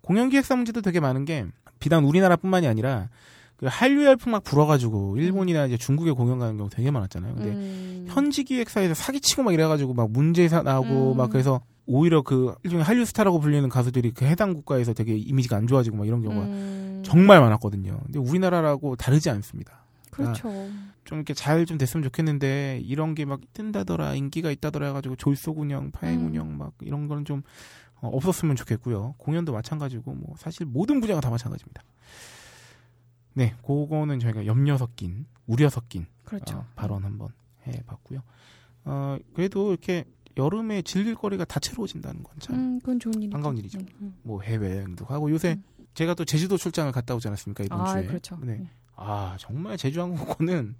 공연 기획사 문제도 되게 많은 게 비단 우리나라뿐만이 아니라 그 한류 열풍 막 불어가지고 일본이나 이제 중국에 공연 가는 경우 되게 많았잖아요. 근데 음. 현지 기획사에서 사기치고 막 이래가지고 막 문제 사 나오고 음. 막 그래서 오히려 그 일종의 한류 스타라고 불리는 가수들이 그 해당 국가에서 되게 이미지가 안 좋아지고 막 이런 경우가 음. 정말 많았거든요. 근데 우리나라라고 다르지 않습니다. 그렇죠. 좀 이렇게 잘 좀 됐으면 좋겠는데 이런 게 막 뜬다더라 인기가 있다더라 해가지고 졸속 운영, 파행 음. 운영 막 이런 거는 좀 어, 없었으면 좋겠고요. 공연도 마찬가지고 뭐 사실 모든 분야가 다 마찬가지입니다. 네, 그거는 저희가 염려 섞인, 우려 섞인 그렇죠. 어, 발언 한번 해봤고요. 어, 그래도 이렇게 여름에 즐길 거리가 다채로워진다는 건참 음, 그건 좋은 일이죠. 반가운 일이죠. 네. 음. 뭐 해외여행도 가고 요새 제가 또 제주도 출장을 갔다 오지 않았습니까 이번 아, 주에. 그렇죠. 네. 네. 아 정말 제주항공권은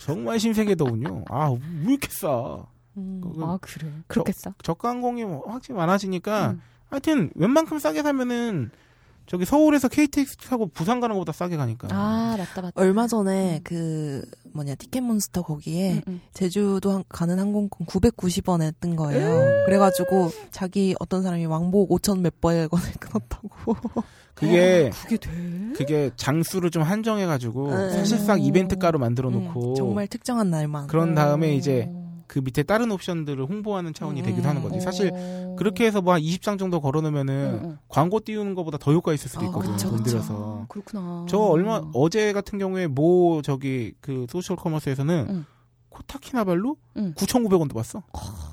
정말 신세계 더군요. 아왜 이렇게 싸? 음. 아, 그래. 그렇게 싸? 저가항공이 뭐 확실히 많아지니까 음. 하여튼 웬만큼 싸게 사면은 저기 서울에서 KTX 타고 부산 가는 것보다 싸게 가니까. 아, 맞다, 맞다. 얼마 전에 그 뭐냐 티켓몬스터 거기에 음, 음. 제주도 한- 가는 항공권 990원에 뜬 거예요. 음. 그래가지고 자기 어떤 사람이 왕복 5천 몇 번을 끊었다고. 그게 그게 돼? 그게 장수를 좀 한정해 가지고 네. 사실상 오. 이벤트가로 만들어 놓고 음, 정말 특정한 날만. 그런 다음에 이제 어. 그 밑에 다른 옵션들을 홍보하는 차원이 음, 되기도 하는 거지. 사실 어. 그렇게 해서 뭐 한 20장 정도 걸어 놓으면은 응, 응. 광고 띄우는 것보다 더 효과 있을 수도 아, 있거든요. 그쵸, 돈. 들여서. 아, 그렇구나. 저 얼마 어제 같은 경우에 모 저기 그 소셜 커머스에서는 응. 코타키나발루 응. 9,900원도 봤어.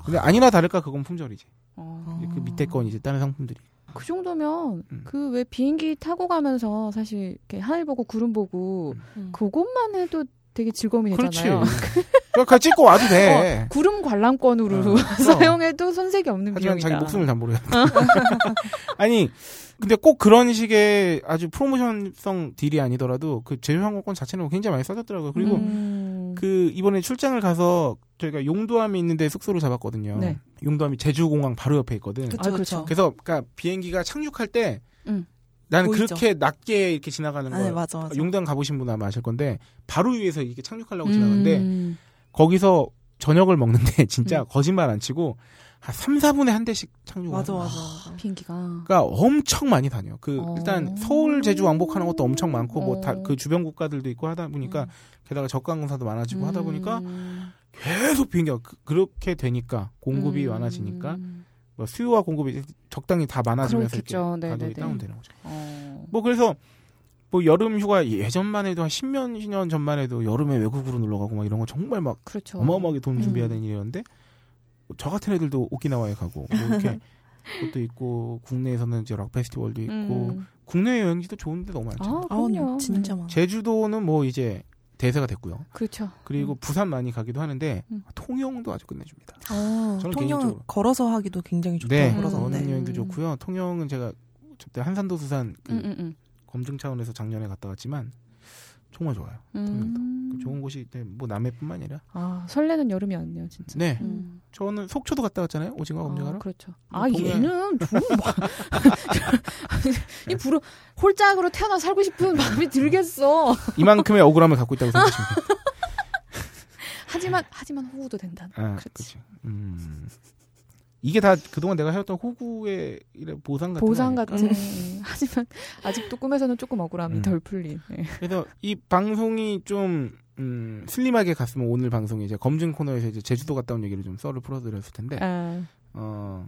근데 아니나 다를까 그건 품절이지. 어. 그 밑에 건 이제 다른 상품들이. 그 정도면 음. 그왜 비행기 타고 가면서 사실 이렇게 하늘 보고 구름 보고 음. 그것만 해도 되게 즐거움이 그렇지. 되잖아요. 그러니까 찍고 와도 돼. 구름 관람권으로 어, 사용해도 손색이 없는 하지만 비용이다. 자기 목숨을 담보로 돼. 아니, 근데 꼭 그런 식의 아주 프로모션성 딜이 아니더라도 그 제휴항공권 자체는 굉장히 많이 싸졌더라고요. 그리고 음. 그 이번에 출장을 가서 저희가 용두암이 있는데 숙소를 잡았거든요. 네. 용두암이 제주공항 바로 옆에 있거든. 그쵸, 아, 그렇죠. 그래서 그러니까 비행기가 착륙할 때 음. 나는 보이죠? 그렇게 낮게 이렇게 지나가는 아, 네, 거야. 맞아, 맞아. 용두암 가보신 분 아마 아실 건데 바로 위에서 이렇게 착륙하려고 지나가는데 음. 거기서 저녁을 먹는데 진짜 음. 거짓말 안 치고 한 3, 4분에 한 대씩 착륙을 맞아 하고. 맞아. 비행기가. 그러니까 엄청 많이 다녀요. 그 어. 일단 서울 제주 왕복하는 것도 엄청 많고 뭐다 어. 그 주변 국가들도 있고 하다 보니까 음. 게다가 저가항공사도 많아지고 하다 보니까 음. 계속 비행기가 그, 그렇게 되니까 공급이 음. 많아지니까 뭐 수요와 공급이 적당히 다 많아지면서 이렇게. 가격이. 다운되는 거죠. 어. 뭐 그래서 뭐 여름 휴가 예전만 해도 한 10년 10년 전만 해도 여름에 외국으로 놀러 가고 막 이런 거 정말 막 그렇죠. 어마어마하게 돈 준비해야 음. 되는 일이었는데 뭐저 같은 애들도 오키나와에 가고 뭐 이렇게 것도 있고 국내에서는 이제 락 페스티벌도 있고 음. 국내 여행지도 좋은 데 너무 많죠. 아, 아, 그럼요. 진짜 많아. 제주도는 뭐 이제 대세가 됐고요. 그렇죠. 그리고 부산 많이 가기도 하는데 음. 통영도 아주 끝내줍니다. 어, 저는 통영 개인적으로- 걸어서 하기도 굉장히 좋다고 네, 그러던데. 전남 여행도 음. 좋고요. 통영은 제가 저때 한산도 수산 그 음, 음, 음. 검증 차원에서 작년에 갔다 왔지만 정말 좋아요. 음. 그 좋은 곳이 네, 뭐 남해뿐만 아니라 아 설레는 여름이 왔네요, 진짜. 네 음. 저는 속초도 갔다 왔잖아요 오징어 검증하러 아, 그렇죠. 뭐아 동해- 얘는 좀 뭐- 이 부러 홀짝으로 태어나 살고 싶은 마음이 들겠어. 이만큼의 억울함을 갖고 있다고 돼요. 하지만 하지만 호구도 된다. 아, 그렇지. 그렇지. 음. 이게 다 그동안 내가 해왔던 호구의 보상 같은 보상 거 같은. 음. 하지만 아직도 꿈에서는 조금 억울함이 음. 덜 풀린. 네. 그래서 이 방송이 좀 음, 슬림하게 갔으면 오늘 방송에 이제 검증 코너에서 이제 제주도 갔다 온 얘기를 좀 썰을 풀어드렸을 텐데 아, 어.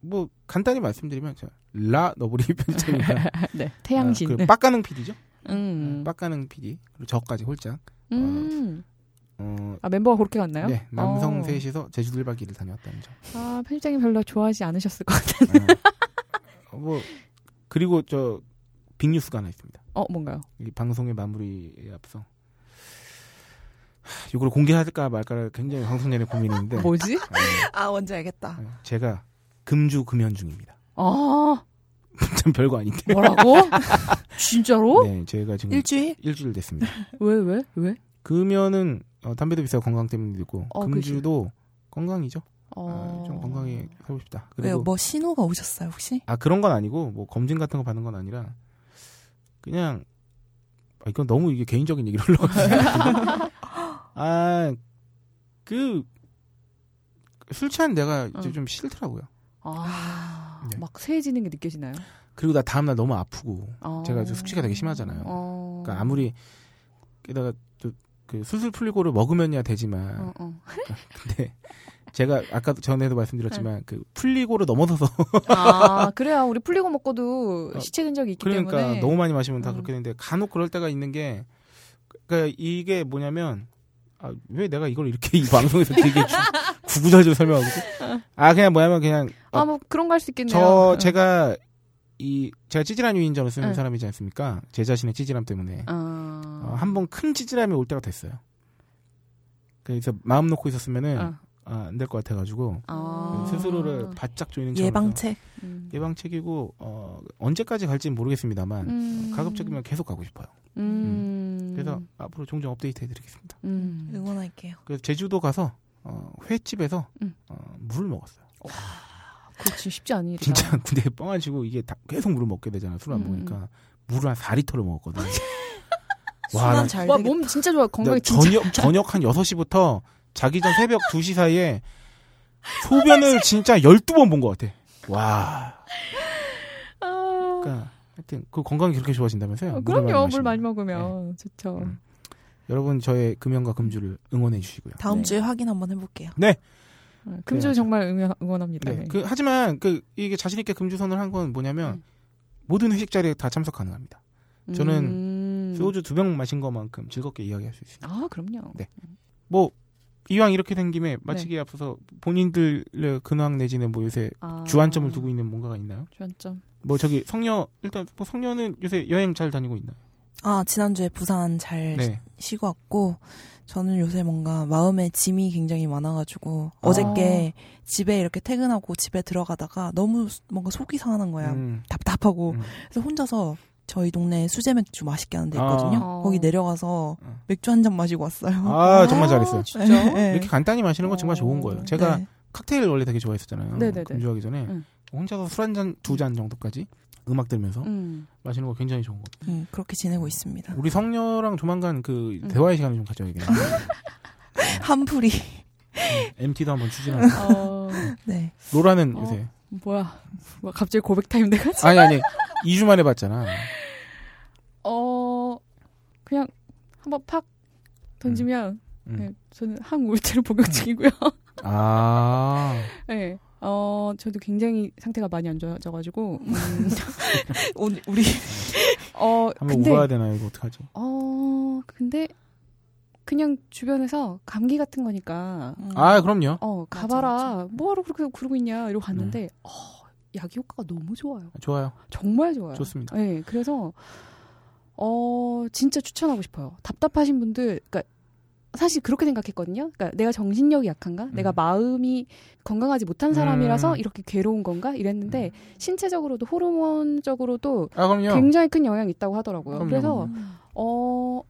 뭐 간단히 말씀드리면 저, 라 너브리 편집자니까 네. 태양신. 아, 그 빡가능 PD죠. 음. 빡가능 PD 그리고 저까지 홀짝. 음. 어, 아 멤버가 그렇게 갔나요? 네 남성 어. 셋이서 제주도 1박 2일 다녀왔다는 점. 아 편집장님 별로 좋아하지 않으셨을 것 같아요. 어, 뭐 그리고 저 빅뉴스가 하나 있습니다. 어 뭔가요? 이 방송의 마무리에 앞서 하, 이걸 공개할까 말까 굉장히 방송 내내 고민인데 뭐지? 네, 아 뭔지 알겠다. 네, 제가 금주 금연 중입니다. 아 참 별거 아닌데. 뭐라고? 진짜로? 네, 제가 지금 일주일? 일주일 됐습니다. 왜 왜? 왜? 금연은 어, 담배도 비싸고 건강 때문에도 있고 어, 금주도 건강이죠. 어... 아, 좀 건강에 살고 싶다. 왜요? 그리고 뭐 신호가 오셨어요 혹시? 아 그런 건 아니고 뭐 검진 같은 거 받는 건 아니라 그냥 아, 이건 너무 이게 개인적인 얘기를 흘러가지고 아그 술 취한 내가 이제 응. 좀 싫더라고요. 아, 네. 막 쇠해지는 게 느껴지나요? 그리고 나 다음날 너무 아프고 어... 제가 숙취가 되게 심하잖아요. 어... 그러니까 아무리 게다가 또 그 술술 풀리고를 먹으면야 되지만 어, 어. 근데 제가 아까 전에도 말씀드렸지만 그 풀리고를 넘어서서 아 그래요. 우리 풀리고 먹고도 어, 시체된 적이 있기 그러니까 때문에 너무 많이 마시면 다 음. 그렇게 되는데 간혹 그럴 때가 있는 게 그러니까 이게 뭐냐면 아, 왜 내가 이걸 이렇게 이 방송에서 되게 주- 구구절절 설명하고 있지? 아 그냥 뭐냐면 그냥 아뭐 그런 거 할 수 있겠네요. 저 응. 제가 이 제가 찌질한 유인전을 쓰는 응. 사람이지 않습니까? 제 자신의 찌질함 때문에 어... 어, 한번 큰 찌질함이 올 때가 됐어요. 그래서 마음 놓고 있었으면은 어. 아, 안 될 것 같아가지고 아... 스스로를 바짝 조이는 예방책. 음. 예방책이고 어, 언제까지 갈지는 모르겠습니다만 음. 가급적이면 계속 가고 싶어요. 음. 그래서 앞으로 종종 업데이트 해드리겠습니다. 음. 응원할게요. 그래서 제주도 가서 어, 횟집에서 음. 어, 물을 먹었어요. 그렇지 쉽지 않은 일이다. 진짜 근데 뻥아지고 이게 다 계속 물을 먹게 되잖아요. 술안 음. 먹으니까 물을 한 4리터를 먹었거든. 순환 나잘와 되겠다. 몸 진짜 좋아. 건강이 나 진짜. 저녁 저녁 한 6시부터 자기 전 새벽 2시 사이에 소변을 진짜 12번 본 것 같아. 와. 아... 그러니까 하여튼 그 건강이 그렇게 좋아진다면서요? 어, 그럼요. 물. 많이 먹으면 좋죠. 음. 여러분 저의 금연과 금주를 응원해 주시고요. 다음 네. 주에 확인 한번 해볼게요. 어, 금주 그래야죠. 정말 응원, 응원 합니다. 네. 네. 그 하지만 그 이게 자신 있게 금주 선을 한 건 뭐냐면 음. 모든 회식 자리에 다 참석 가능합니다. 저는 음. 소주 두 병 마신 것만큼 즐겁게 이야기할 수 있습니다. 아 그럼요. 네. 뭐 이왕 이렇게 된 김에 마치기에 앞서서 본인들의 근황 내지는 뭐 요새 아, 주안점을 두고 있는 뭔가가 있나요? 주안점. 뭐 저기 성녀 일단 뭐 성녀는 요새 여행 잘 다니고 있나요? 아 지난주에 부산 잘 네. 쉬고 왔고 저는 요새 뭔가 마음에 짐이 굉장히 많아가지고 어저께 집에 이렇게 퇴근하고 집에 들어가다가 너무 수- 뭔가 속이 상하는 거야. 음, 답답하고 음. 그래서 혼자서 저희 동네에 수제 맥주 맛있게 하는 데 있거든요. 아. 거기 내려가서 어. 맥주 한 잔 마시고 왔어요. 아 정말 잘했어요. 진짜? 네. 이렇게 간단히 마시는 건 정말 좋은 거예요. 제가 네. 칵테일 원래 되게 좋아했었잖아요. 네네네. 금주하기 전에 응. 혼자서 술 한 잔 두 잔 정도까지 음악 들으면서 음. 마시는 거 굉장히 좋은 거. 음, 그렇게 지내고 있습니다. 우리 성녀랑 조만간 그 음. 대화의 시간을 좀 가져야겠네요. 한풀이 MT도 한번 추진하고. 어, 네. 로라는 어. 요새 뭐야? 뭐 갑자기 고백 타임 돼가지고. 아니 아니 2주 만에 봤잖아. 어, 그냥 한번 팍 던지면, 음. 네, 저는 항우울제를 복용 중이고요. 아 네. 어, 저도 굉장히 상태가 많이 안 좋아져가지고, 음, 오늘, 우리, 어, 한번 근데, 울어야 되나 이거 어떡하지? 어, 근데, 그냥 주변에서 감기 같은 거니까, 음. 아 그럼요. 어, 가봐라. 맞아. 뭐하러 그렇게 그러고 있냐. 이러고 갔는데, 네. 어, 약이 효과가 너무 좋아요. 좋아요. 정말 좋아요. 좋습니다. 네, 그래서, 어, 진짜 추천하고 싶어요. 답답하신 분들, 그니까, 사실 그렇게 생각했거든요. 그러니까 내가 정신력이 약한가? 내가 마음이 건강하지 못한 사람이라서 음. 이렇게 괴로운 건가? 이랬는데 신체적으로도 호르몬적으로도 아. 굉장히 큰 영향이 있다고 하더라고요. 그럼요, 그래서 음. 어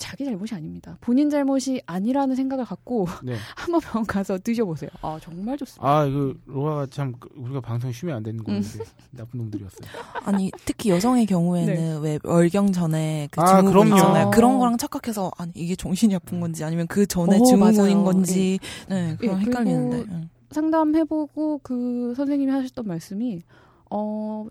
자기 잘못이 아닙니다. 본인 잘못이 아니라는 생각을 갖고 네. 한번 병원 가서 드셔보세요. 아 정말 좋습니다. 아 이거 로라가 참 그- 우리가 방송에 쉬면 안 음. 되는 건데 나쁜 놈들이었어요. 아니 특히 여성의 경우에는 왜 월경 전에 그 아, 증후군 그럼요. 있잖아요. 그런 어. 거랑 착각해서 아니 이게 정신이 아픈 건지 아니면 그 전에 어, 증후군인 맞아요. 건지 네, 그런 예, 헷갈리는데. 상담해보고 그 선생님이 하셨던 말씀이 어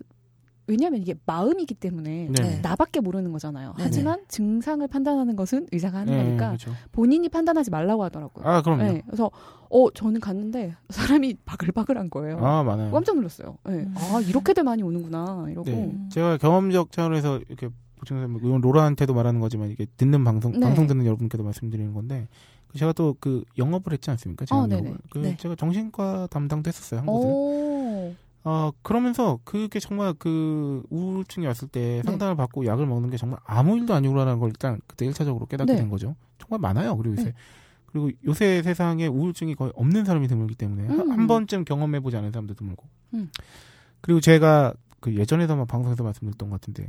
왜냐하면 이게 마음이기 때문에 네. 네. 나밖에 모르는 거잖아요. 네네. 하지만 증상을 판단하는 것은 의사가 하는 네, 거니까 그렇죠. 본인이 판단하지 말라고 하더라고요. 아 그럼요. 네, 그래서 어 저는 갔는데 사람이 바글바글한 거예요. 아 많아요. 깜짝 놀랐어요. 네. 음. 아 이렇게들 많이 오는구나 이러고. 네. 음. 제가 경험적 차원에서 이렇게 보충해서 뭐 이건 로라한테도 말하는 거지만 이게 듣는 방송 네. 방송 듣는 여러분께도 말씀드리는 건데 그 제가 또 그 영업을 했지 않습니까? 제가 어, 네네. 영업을. 그 네. 제가 정신과 담당도 했었어요 한 곳을. 오. 어 그러면서 그게 정말 그 우울증이 왔을 때 네. 상담을 받고 약을 먹는 게 정말 아무 일도 아니구나라는 걸 일단 그때 1차적으로 깨닫게 네. 된 거죠. 정말 많아요. 그리고 요새 네. 그리고 요새 세상에 우울증이 거의 없는 사람이 드물기 때문에 한- 음. 한 번쯤 경험해보지 않은 사람도 드물고. 음. 그리고 제가 그 예전에도 막 방송에서 말씀드렸던 것 같은데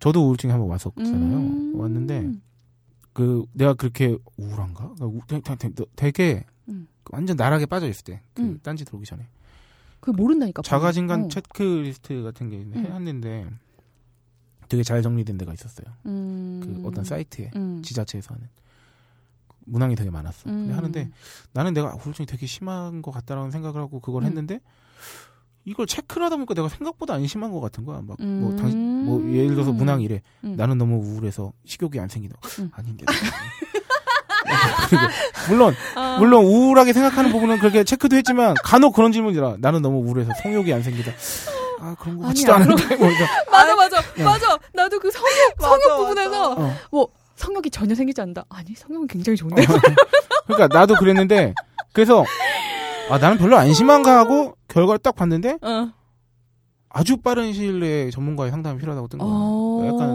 저도 우울증이 한번 왔었잖아요. 음. 왔는데 그 내가 그렇게 우울한가? 그러니까 우- 되게, 음. 그 완전 나락에 빠져 있을 때, 그 음. 딴지 들어오기 전에 그 모른다니까. 자가진간 어. 체크리스트 같은 게 음. 해놨는데 되게 잘 정리된 데가 있었어요. 음. 그 어떤 사이트에 음. 지자체에서 하는 문항이 되게 많았어. 근데 음. 하는데 나는 내가 우울증이 되게 심한 것 같다라는 생각을 하고 그걸 음. 했는데 이걸 체크를 하다 보니까 내가 생각보다 안 심한 것 같은 거야. 막뭐 음. 당신 뭐 예를 들어서 문항 이래. 음. 나는 너무 우울해서 식욕이 안 생기다. 음. 아닌데. 물론 아. 물론 우울하게 생각하는 부분은 그렇게 체크도 했지만 간혹 그런 질문이라 나는 너무 우울해서 성욕이 안 생기다. 아 그런 거 같지도 않은데 뭐. 맞아 맞아 야. 맞아. 나도 그 성욕 맞아, 성욕 맞아. 부분에서 어. 뭐 성욕이 전혀 생기지 않는다. 아니 성욕은 굉장히 좋은데. 그러니까 나도 그랬는데 그래서 아 나는 별로 안 심한가 하고 결과를 딱 봤는데 어. 아주 빠른 시일 내에 전문가의 상담이 필요하다고 뜬 거야. 어. 약간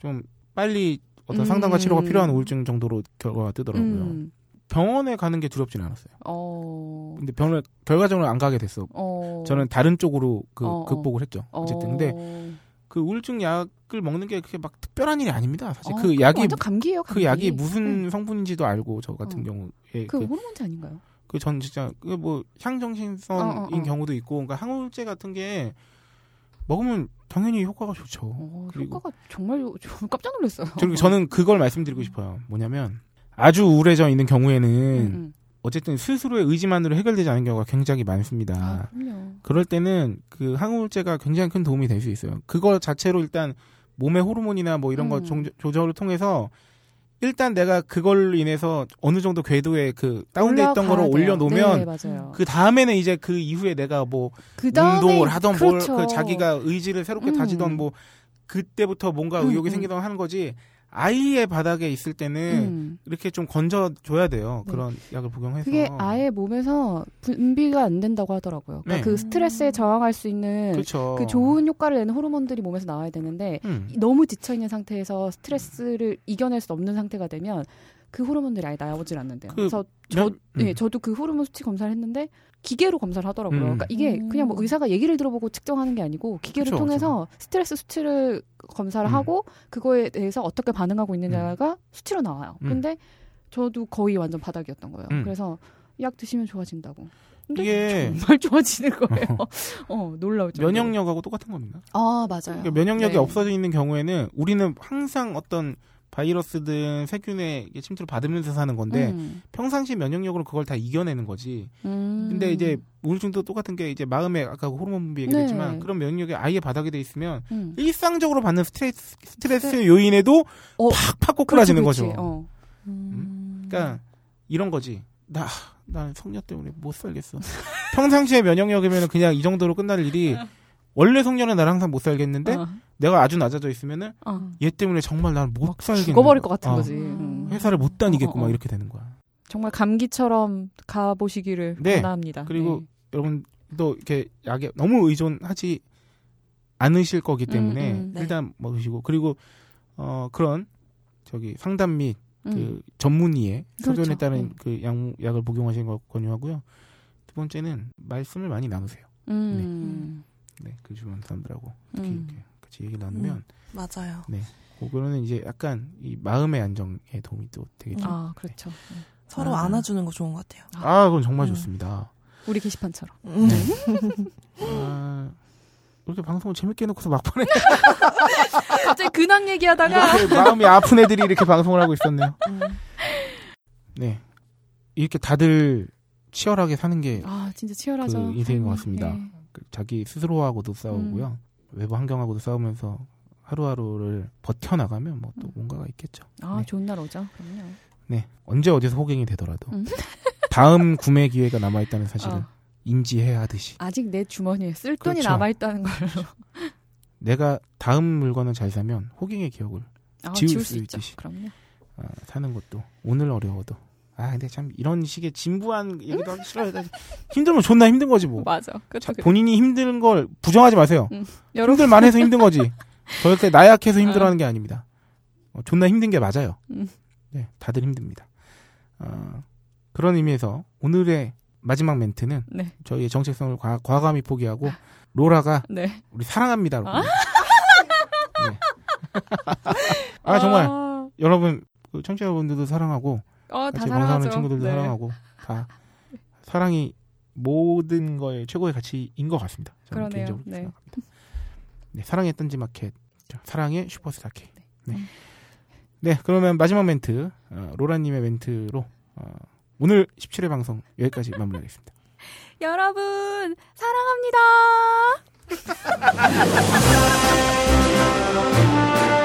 좀 빨리 어떤 음. 상담과 치료가 필요한 우울증 정도로 결과가 뜨더라고요. 음. 병원에 가는 게 두렵진 않았어요. 어. 근데 병원에 결과적으로 안 가게 됐어. 어. 저는 다른 쪽으로 그 어, 어. 극복을 했죠. 어쨌든 근데 어. 그 우울증 약을 먹는 게 그렇게 막 특별한 일이 아닙니다. 사실 어, 그 약이 완전 감기예요. 그 감기. 약이 무슨 성분인지도 알고 저 같은 어. 경우에 그 그 호르몬제 아닌가요? 그 전 진짜 그 뭐 향정신성인 어, 어, 어. 경우도 있고 그러니까 항우울제 같은 게 먹으면 당연히 효과가 좋죠. 어, 그리고- 효과가 정말 깜짝 놀랐어요. 그리고 저는 그걸 말씀드리고 싶어요. 뭐냐면 아주 우울해져 있는 경우에는 음, 음. 어쨌든 스스로의 의지만으로 해결되지 않은 경우가 굉장히 많습니다. 아. 그럴 때는 그 항우울제가 굉장히 큰 도움이 될 수 있어요. 그거 자체로 일단 몸의 호르몬이나 뭐 이런 거 음. 종- 조절을 통해서 일단 내가 그걸로 인해서 어느 정도 궤도에 그 다운돼 있던 거를. 올려놓으면 네. 그 다음에는 이제 그 이후에 내가 뭐 그다음에 운동을 하던 그렇죠. 뭘 그 자기가 의지를 새롭게 음. 다지던 뭐 그때부터 뭔가 음, 의욕이 음. 생기던 하는 거지 아이의 바닥에 있을 때는 음. 이렇게 좀 건져 줘야 돼요. 네. 그런 약을 복용해서. 그게 아예 몸에서 분비가 안 된다고 하더라고요. 그러니까 네. 그 스트레스에 저항할 수 있는 그렇죠. 그 좋은 효과를 내는 호르몬들이 몸에서 나와야 되는데 음. 너무 지쳐 있는 상태에서 스트레스를 이겨낼 수 없는 상태가 되면 그 호르몬들이 아예 나오질 않는데요. 그 그래서 저, 면- 음. 예, 저도 그 호르몬 수치 검사를 했는데 기계로 검사를 하더라고요. 음. 그러니까 이게 음. 그냥 뭐 의사가 얘기를 들어보고 측정하는 게 아니고 기계를 그쵸, 통해서 스트레스 수치를 검사를 음. 하고 그거에 대해서 어떻게 반응하고 있느냐가 수치로 나와요. 음. 근데 저도 거의 완전 바닥이었던 거예요. 음. 그래서 약 드시면 좋아진다고. 근데 이게 정말 좋아지는 거예요. 어, 놀라우죠. 면역력하고 똑같은 겁니다. 아, 맞아요. 그러니까 면역력이 네. 없어져 있는 경우에는 우리는 항상 어떤 바이러스든 세균의 이게 침투를 받으면서 사는 건데 음. 평상시 면역력으로 그걸 다 이겨내는 거지. 음. 근데 이제 우울증도 똑같은 게 이제 마음에 아까 호르몬 분비 얘기했지만 네. 그런 면역력이 아예 바닥에 돼 있으면 음. 일상적으로 받는 스트레스 스트레스 요인에도 어, 팍팍 꼬꾸라지는 거죠. 어. 음. 그러니까 이런 거지. 나, 나 성녀 때문에 못 살겠어. 평상시에 면역력이면 그냥 이 정도로 끝날 일이 원래 성녀는 나랑 항상 못 살겠는데 어. 내가 아주 낮아져 있으면은 어. 얘 때문에 정말 나는 못 살겠는 죽어버릴 것. 같은 어, 거지. 음. 회사를 못 다니겠고 어, 어, 어. 막 이렇게 되는 거야. 정말 감기처럼 가보시기를 네. 바랍니다. 그리고 네. 여러분도 이렇게 약에 너무 의존하지 않으실 거기 때문에 음, 음, 네. 일단 먹으시고 그리고 어 그런 저기 상담 및그 음. 전문의의 그렇죠. 소견에 따른 음. 그 약, 약을 복용하시는 걸 권유하고요. 두 번째는 말씀을 많이 나누세요. 음. 네, 그 주변 사람들하고 특히 음. 이렇게 같이 얘기를 나누면 맞아요. 그거는 이제 약간 이 마음의 안정에 도움이 또 되겠죠. 아, 그렇죠. 서로 아. 안아주는 거 좋은 것 같아요. 아, 그건 정말 음. 좋습니다. 우리 게시판처럼. 음. 아, 이렇게 방송을 재밌게 해놓고서 막판에 갑자기 근황 얘기하다가 이렇게 마음이 아픈 애들이 이렇게 방송을 하고 있었네요. 음. 네, 이렇게 다들 치열하게 사는 게 아, 진짜 치열하죠. 그 인생인 것. 같습니다. 네. 그 자기 스스로하고도 싸우고요. 외부 환경하고도 싸우면서 하루하루를 버텨나가면 뭐또 음. 뭔가가 있겠죠. 아, 네. 좋은 날 오죠. 그럼요. 네. 언제 어디서 호갱이 되더라도 음. 다음 구매 기회가 남아 있다는 사실을 어. 인지해야 하듯이 아직 내 주머니에 쓸 돈이 그렇죠. 남아 있다는 걸로. 내가 다음 물건을 잘 사면 호갱의 기억을 아, 지울 지울 수 수. 있듯이. 그럼요. 어, 사는 것도 오늘 어려워도 아 근데 참 이런 식의 진부한 얘기도 하기 싫어요. 힘들면 존나 힘든 거지 뭐. 맞아. 그래. 본인이 힘든 걸 부정하지 마세요. 음. 여러분, 힘들 만 해서 힘든 거지. 절대 나약해서 힘들어하는 게 아닙니다. 어, 존나 힘든 게 맞아요. 음. 네, 다들 힘듭니다. 어, 그런 의미에서 오늘의 마지막 멘트는 네. 저희의 정체성을 과, 과감히 포기하고 로라가 네. 우리 사랑합니다. 아? 네. 아 정말 아, 여러분 그 청취자분들도 사랑하고 어, 다 사랑하죠. 친구들도 네. 사랑하고 다 사랑이 모든 거의 최고의 가치인 것 같습니다. 저는 그러네요. 개인적으로 네. 생각합니다. 네, 사랑의 딴지 마켓, 자, 사랑의 슈퍼스타 K. 네. 네, 그러면 마지막 멘트 어, 로라님의 멘트로 어, 오늘 17회 방송 여기까지 마무리하겠습니다. 여러분, 사랑합니다.